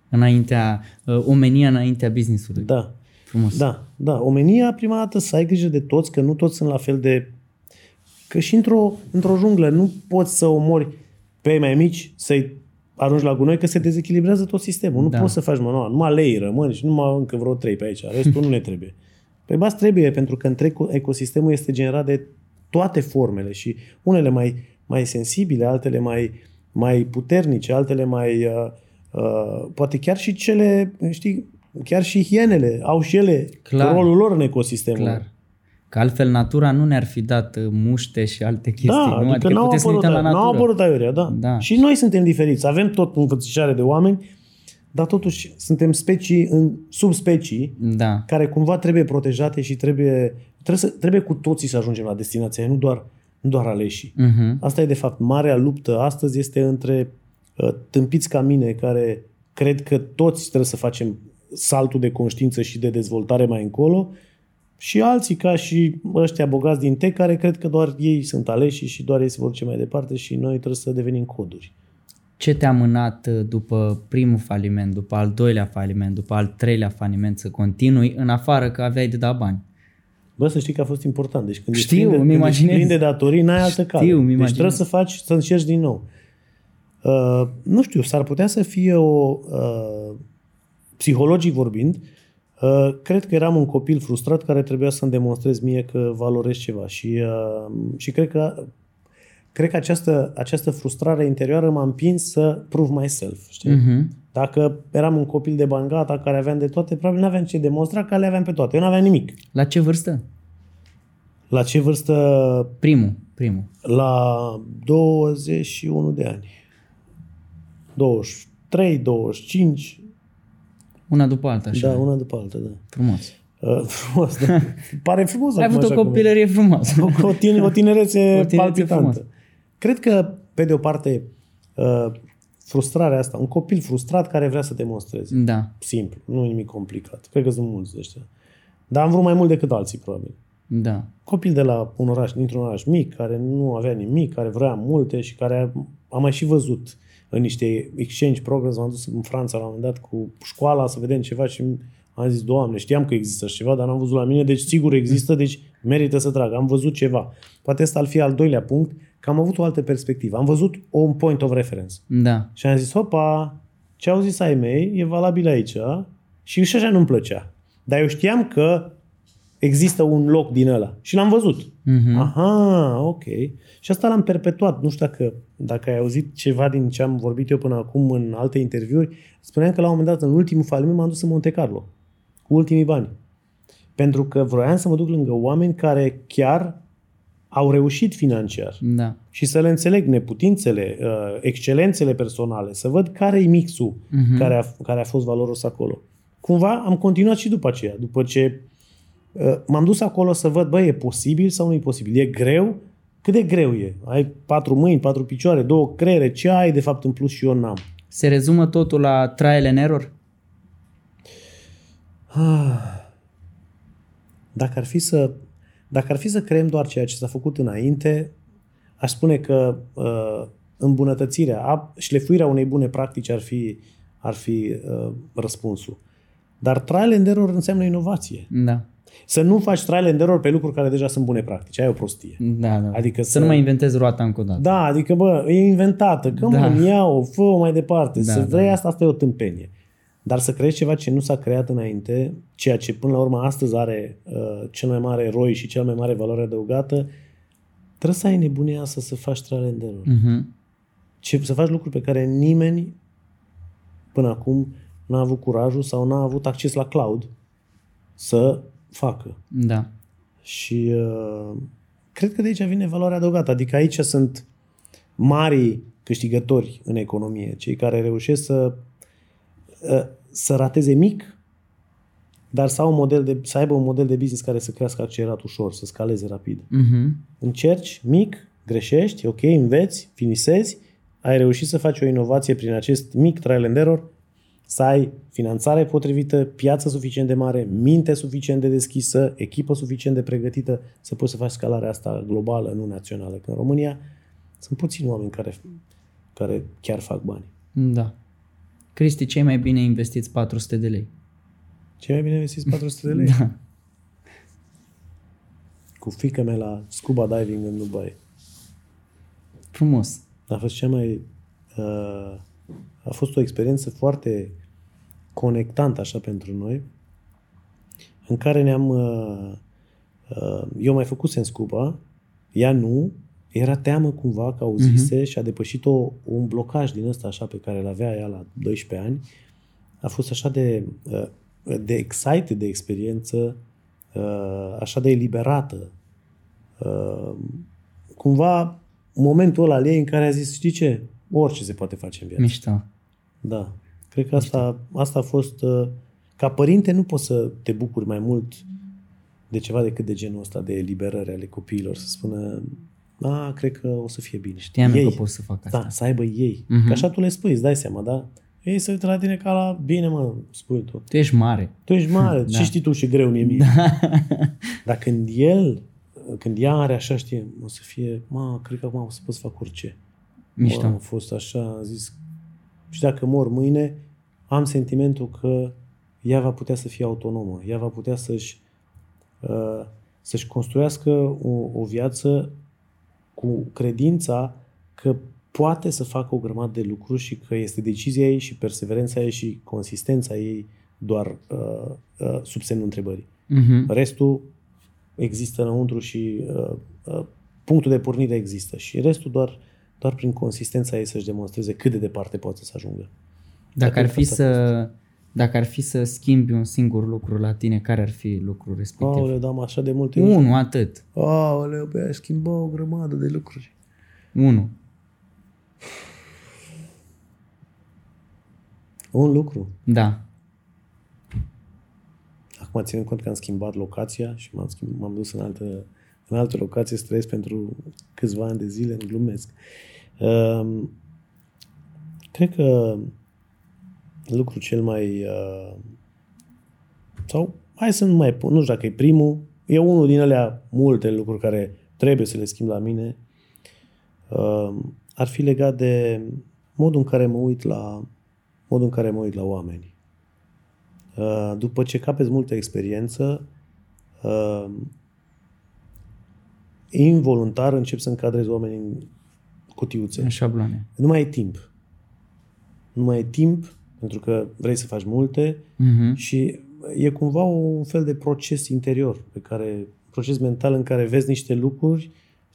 Înaintea, uh, omenia înaintea business-ului. Da. Frumos. Da, da. Omenia, prima dată, să ai grijă de toți, că nu toți sunt la fel de... Că și într-o, într-o junglă nu poți să omori pe ei mai mici, să-i arunci la gunoi, că se dezechilibrează tot sistemul. Nu Da. poți să faci manual. Numai lei rămân și numai încă vreo trei pe aici. Restul nu ne trebuie. <laughs> Păi bas trebuie, pentru că întreg ecosistemul este generat de toate formele și unele mai, mai sensibile, altele mai, mai puternice, altele mai... Uh, uh, poate chiar și cele, știi, chiar și hienele au și ele Clar. rolul lor în ecosistemul. Clar. Că altfel natura nu ne-ar fi dat uh, muște și alte chestii. Da, nu? adică, adică n-au putem să ne apărut, uităm la n-au natură. apărut aiurea, da. Da. Și noi suntem diferiți. Avem tot învățișare de oameni, dar totuși suntem specii în subspecii Da. care cumva trebuie protejate și trebuie, trebuie, să, trebuie cu toții să ajungem la destinația, nu doar, nu doar aleșii. Mhm. Asta e de fapt marea luptă astăzi este între uh, tâmpiți ca mine care cred că toți trebuie să facem saltul de conștiință și de dezvoltare mai încolo și alții ca și ăștia bogați din tech care cred că doar ei sunt aleși și doar ei se vor duce mai departe și noi trebuie să devenim coduri. Ce te-a mânat uh, după primul faliment, după al doilea faliment, după al treilea faliment să continui, în afară că aveai de dat bani? Bă, să știi că a fost important. Deci când Știu, ești plin de, îmi când ești imaginez. plin de datorii, n-ai altă Știu, cale. îmi Deci imaginez. trebuie să faci, să încerci din nou. Uh, nu știu, s-ar putea să fie o, uh, psihologic vorbind, uh, cred că eram un copil frustrat care trebuia să-mi demonstrez mie că valorez ceva și, uh, și cred că cred că această, această frustrare interioară m-a împins să prove myself. Știi? Mhm. Dacă eram un copil de bangata care aveam de toate, probabil nu aveam ce demonstra că le aveam pe toate. Eu nu aveam nimic. La ce vârstă? La ce vârstă? Primul, primul. La 21 de ani. 23, 25, Una după alta, așa. da, una după alta, da. Frumos. Uh, frumos, da. <laughs> Pare frumos Ai acum avut o așa cum- copilărie frumoasă. o, o, tine, o tinerețe, <laughs> O tinerețe palpitantă. frumoasă. Cred că, pe de o parte, uh, frustrarea asta, un copil frustrat care vrea să demonstreze. Da, Simplu, nu nimic complicat. Cred că sunt mulți de ăștia. Dar am vrut mai mult decât alții, probabil. da. Copil de la un oraș, dintr-un oraș mic, care nu avea nimic, care vrea multe și care am mai și văzut în niște exchange programs, m-am dus în Franța la un moment dat cu școala să vedem ceva și Am zis, Doamne, știam că există ceva, dar n-am văzut la mine, deci sigur există, deci merită să trag. Am văzut ceva. Poate ăsta ar fi al doilea punct, că am avut o altă perspectivă. Am văzut un point of reference. Da. Și am zis, hopa, ce au zis ai mei e valabil aici și și așa nu-mi plăcea. Dar eu știam că există un loc din ăla și l-am văzut. Mhm. Aha, ok. Și asta l-am perpetuat. Nu știu dacă, dacă ai auzit ceva din ce am vorbit eu până acum în alte interviuri. Spuneam că la un moment dat, în ultimul faliment, m-am dus în Monte Carlo cu ultimii bani. Pentru că vroiam să mă duc lângă oameni care chiar au reușit financiar Da. și să le înțeleg neputințele, uh, excelențele personale, să văd care e mixul Mhm. care, a, care a fost valoros acolo. Cumva am continuat și după aceea, după ce uh, m-am dus acolo să văd, băi, e posibil sau nu e posibil? E greu? Cât de greu e? Ai patru mâini, patru picioare, două creiere, ce ai de fapt în plus și eu n-am? Se rezumă totul la trial and error? Dacă ar fi să, dacă ar fi să creăm doar ceea ce s-a făcut înainte, aș spune că uh, îmbunătățirea, a- șlefuirea unei bune practici ar fi, ar fi uh, răspunsul. Dar trial and error înseamnă inovație. Da. Să nu faci trial and error pe lucruri care deja sunt bune practici. Aia e o prostie. Da, da. Adică să, să- nu mai inventezi roata încă o dată. Da, adică, bă, e inventată. Că Da. mă, ia-o, fă-o mai departe. Da, să da, vrei da. asta, asta e o tâmpenie. Dar să creezi ceva ce nu s-a creat înainte, ceea ce până la urmă astăzi are uh, cel mai mare eroi și cel mai mare valoare adăugată, trebuie să ai nebunia asta să faci trial and error. Mhm. Ce, să faci lucruri pe care nimeni până acum n-a avut curajul sau n-a avut acces la cloud să facă. Da. Și uh, cred că de aici vine valoarea adăugată. Adică aici sunt mari câștigători în economie, cei care reușesc să, uh, să rateze mic, dar să, au un model de, să aibă un model de business care să crească accelerat ușor, să scaleze rapid. Mhm. Încerci mic, greșești, ok, înveți, finisezi, ai reușit să faci o inovație prin acest mic trial and error, să ai finanțare potrivită, piață suficient de mare, minte suficient de deschisă, echipă suficient de pregătită să poți să faci scalarea asta globală, nu națională. Că în România sunt puțini oameni care, care chiar fac bani. Da. Cristi, cei mai bine investiți 400 de lei. Ce mai bine investiți 400 de lei? <laughs> Da. Cu fica mea la scuba diving în Dubai. Frumos. A fost cea mai... Uh, a fost o experiență foarte conectantă așa pentru noi, în care ne-am... Uh, uh, eu mai făcusem scuba, ea nu, era teamă cumva că auzise uh-huh. și a depășit o, un blocaj din ăsta așa pe care îl avea ea la 12 ani. A fost așa de, uh, de excited de experiență, uh, așa de eliberată. Uh, cumva momentul ăla al ei în care a zis, știi ce, orice se poate face în viață. Mișto. Da. Cred că asta, asta a fost... uh, Ca părinte nu poți să te bucuri mai mult de ceva decât de genul ăsta de eliberare ale copiilor. Să spună, a, cred că o să fie bine. Știam eu ei. că pot să fac asta. Da, să aibă ei. Mhm. Că așa tu le spui, îți dai seama, da? Ei se uită la tine ca la, bine mă, spui tu. Tu ești mare. Tu ești mare, <laughs> Da. și știi tu și greu mi-e mie. <laughs> Dar când el, când ea are așa, știe, o să fie, mă, cred că acum o să pot să fac orice. Mișto. Mă, am fost așa, am zis, și dacă mor mâine, am sentimentul că ea va putea să fie autonomă, ea va putea să-și, uh, să-și construiască o, o viață cu credința că poate să facă o grămadă de lucruri și că este decizia ei și perseverența ei și consistența ei doar uh, uh, sub semnul întrebării. Mhm. Restul există înăuntru și uh, uh, punctul de pornire există și restul doar, doar prin consistența ei să-și demonstreze cât de departe poate să ajungă. Dacă ar cred că fi asta a să dacă ar fi să schimbi un singur lucru la tine, care ar fi lucrul respectiv? Aoleu, dar am așa de multe... Unu, atât. Aoleu, băi, aș schimba o grămadă de lucruri. Unu. Un lucru. Da. Acum ținând cont că am schimbat locația și m-am, schimb, m-am dus în altă, în altă locație să trăiesc pentru câțiva ani de zile, în glumesc. Um, cred că lucrul cel mai... Uh, sau hai să nu mai pun, nu știu dacă e primul, e unul din alea multe lucruri care trebuie să le schimb la mine. Uh, ar fi legat de modul în care mă uit la modul în care mă uit la oameni. Uh, după ce capeți multă experiență, uh, involuntar încep să încadrezi oamenii în cutiuțe. În șabloane. Nu mai ai timp. Nu mai ai timp pentru că vrei să faci multe Mhm. și e cumva un fel de proces interior, pe care, proces mental în care vezi niște lucruri,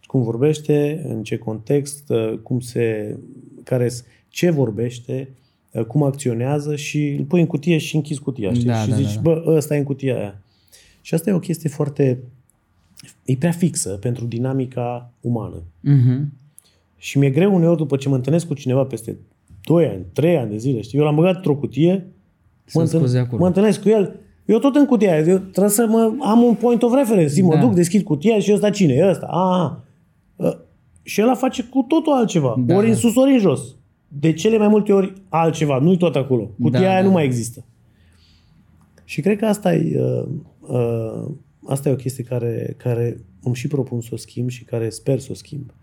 cum vorbește, în ce context, uh, cum se, care, ce vorbește, uh, cum acționează și îl pui în cutie și închizi cutia, știi? Da, și da, zici, da, bă, ăsta e în cutia aia. Și asta e o chestie foarte, e prea fixă pentru dinamica umană. Mhm. Și mi-e greu uneori după ce mă întâlnesc cu cineva peste 2 ani, 3 ani de zile, știi? Eu l-am băgat într-o cutie, Să mă, scuze întâln- acolo. mă întâlnesc cu el, eu tot în cutia aia, eu trebuie să mă, am un point of reference, Zi, mă Da. duc, deschid cutia și ăsta cine e ăsta? Ah, ah. Și el face cu totul altceva, Da. ori în sus, ori în jos. De cele mai multe ori altceva, nu-i tot acolo. Cutia Da, aia da, nu da. mai există. Și cred că asta e, uh, uh, asta e o chestie care, care îmi și propun să o schimb și care sper să o schimb.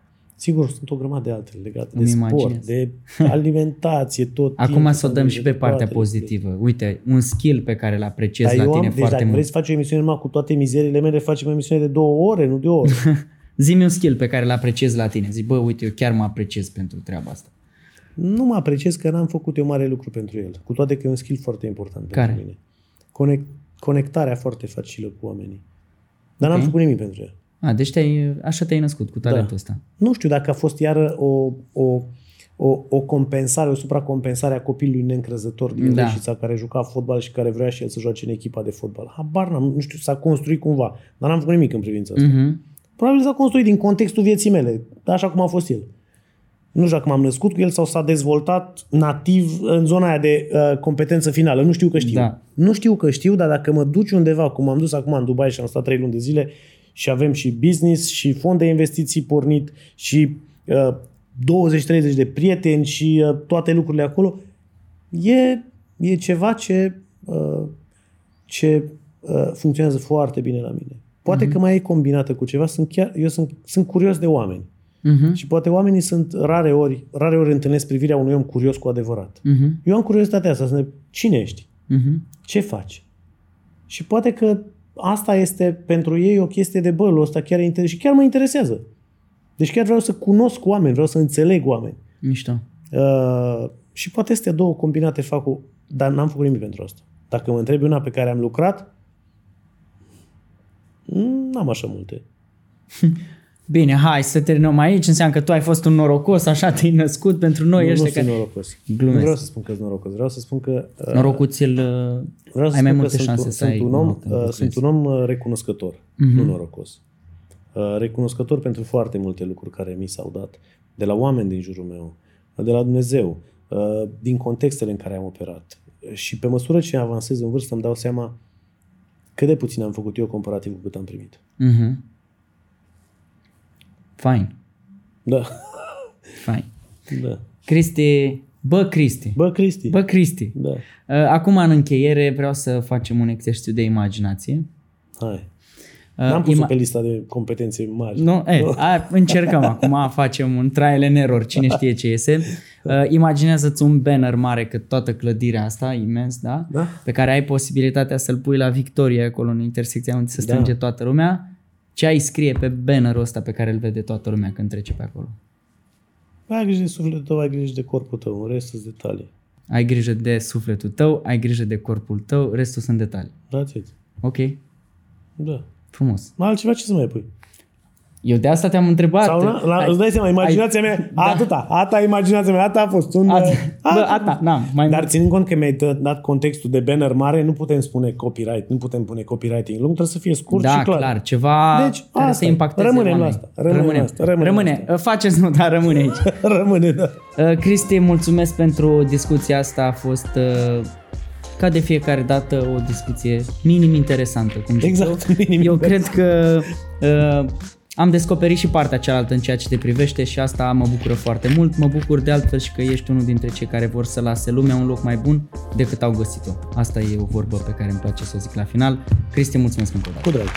Sigur, sunt o grămadă de altele legate Îmi de sport, imaginez. de <laughs> alimentație, tot Acum timpul, să o dăm și pe de partea toate pozitivă. Uite, un skill pe care îl apreciez Dar la eu tine am, deci foarte dacă mult. vrei să faci o emisiune numai cu toate mizeriile mele, facem o emisiune de două ore, nu de o oră. <laughs> Zi-mi un skill pe care îl apreciez la tine. Zic, bă, uite, eu chiar mă apreciez pentru treaba asta. nu mă apreciez că n-am făcut eu mare lucru pentru el. Cu toate că e un skill foarte important Care? pentru mine. Conect, conectarea foarte facilă cu oamenii. Dar n-am Ok. făcut nimic pentru el. A, deci te-ai, așa te-ai născut, cu talentul Da. ăsta. Nu știu dacă a fost iară o, o, o, o compensare, o supracompensare a copilului neîncrezător din Da. da. Reșița care juca fotbal și care vrea și el să joace în echipa de fotbal. Habar n-am, nu știu, s-a construit cumva, dar n-am făcut nimic în privința asta. Mhm. Probabil s-a construit din contextul vieții mele, așa cum a fost el. Nu știu dacă m-am născut cu el sau s-a dezvoltat nativ în zona aia de uh, competență finală. Nu știu că știu. Da. Nu știu că știu, dar dacă mă duci undeva, cum am dus acum în Dubai și am stat trei luni de zile și avem și business și fond de investiții pornit și uh, 20-30 de prieteni și uh, toate lucrurile acolo, e, e ceva ce, uh, ce uh, funcționează foarte bine la mine. Poate că mai e combinată cu ceva, sunt chiar, eu sunt, sunt curios de oameni. Mhm. Și poate oamenii sunt rare ori, rare ori întâlnesc privirea unui om curios cu adevărat. Mhm. Eu am curiozitatea asta, să ne cine ești? Mhm. Ce faci? Și poate că asta este pentru ei o chestie de bă, ăsta chiar e interes- și chiar mă interesează. Deci chiar vreau să cunosc oameni, vreau să înțeleg oameni. Mișto. Uh, și poate astea două combinate fac o... Dar n-am făcut nimic pentru asta. Dacă mă întrebi una pe care am lucrat, mm, n-am așa multe. <laughs> Bine, hai să terminăm aici. Înseamnă că tu ai fost un norocos, așa te-ai născut pentru noi nu, nu ăștia sunt care... norocos. Glumesc. Nu vreau să spun că sunt norocos. Vreau să spun că... Uh, Norocul ți-l... Vreau să ai mai spun multe că șanse sunt, să ai sunt un om, noroc în uh, lucrul sunt un om uh, recunoscător, Mhm. nu norocos. Uh, recunoscător pentru foarte multe lucruri care mi s-au dat, de la oameni din jurul meu, de la Dumnezeu, uh, din contextele în care am operat. Și pe măsură ce avansez în vârstă, îmi dau seama cât de puțin am făcut eu comparativ cu cât am primit. Mhm. Fine. Da. Fine. da. Cristi, bă Cristi, Bă, Cristi. bă Cristi, Da. Uh, acum în încheiere vreau să facem un exercițiu de imaginație. Hai. Uh, N-am pus ima- pe lista de competențe mari. Nu, e, a, încercăm <laughs> acum, facem un trial and error, cine știe ce iese. Uh, imaginează-ți un banner mare cât toată clădirea asta, imens, da? Da. Pe care ai posibilitatea să-l pui la Victoria acolo în intersecția unde se Da. strânge toată lumea. Ce ai scrie pe bannerul ăsta pe care îl vede toată lumea când trece pe acolo? Ai grijă de sufletul tău, ai grijă de corpul tău, în rest sunt detalii. Ai grijă de sufletul tău, ai grijă de corpul tău, restul sunt detalii. That's it. Ok, Da. frumos. Altceva ce să mai pui? Eu de asta te-am întrebat. Sau la, la, Ai- îți dai seama, imaginația mea, Da. atâta, ata imaginația mea, atâta a fost. Un, Ați- uh, Bă, atât. ata, n-am, mai Dar mult. ținând cont că mi-ai dat- dat contextul de banner mare, nu putem spune copyright, nu putem pune copywriting lung, trebuie să fie scurt Da, și clar. clar, ceva Deci, care asta să e. impacteze Rămânem la oamenii. asta, rămânem la asta, rămânem la rămâne. Faceți nu, dar rămâne aici. <laughs> Rămâne, da. Uh, Cristi, mulțumesc pentru discuția asta. A fost uh, ca de fiecare dată o discuție minim interesantă. Cum zic Exact, eu. minim eu cred că uh, am descoperit și partea cealaltă în ceea ce te privește și asta mă bucură foarte mult. Mă bucur de altfel și că ești unul dintre cei care vor să lase lumea un loc mai bun decât au găsit-o. Asta e o vorbă pe care îmi place să o zic la final. Cristi, mulțumesc încă o dată. Cu drag.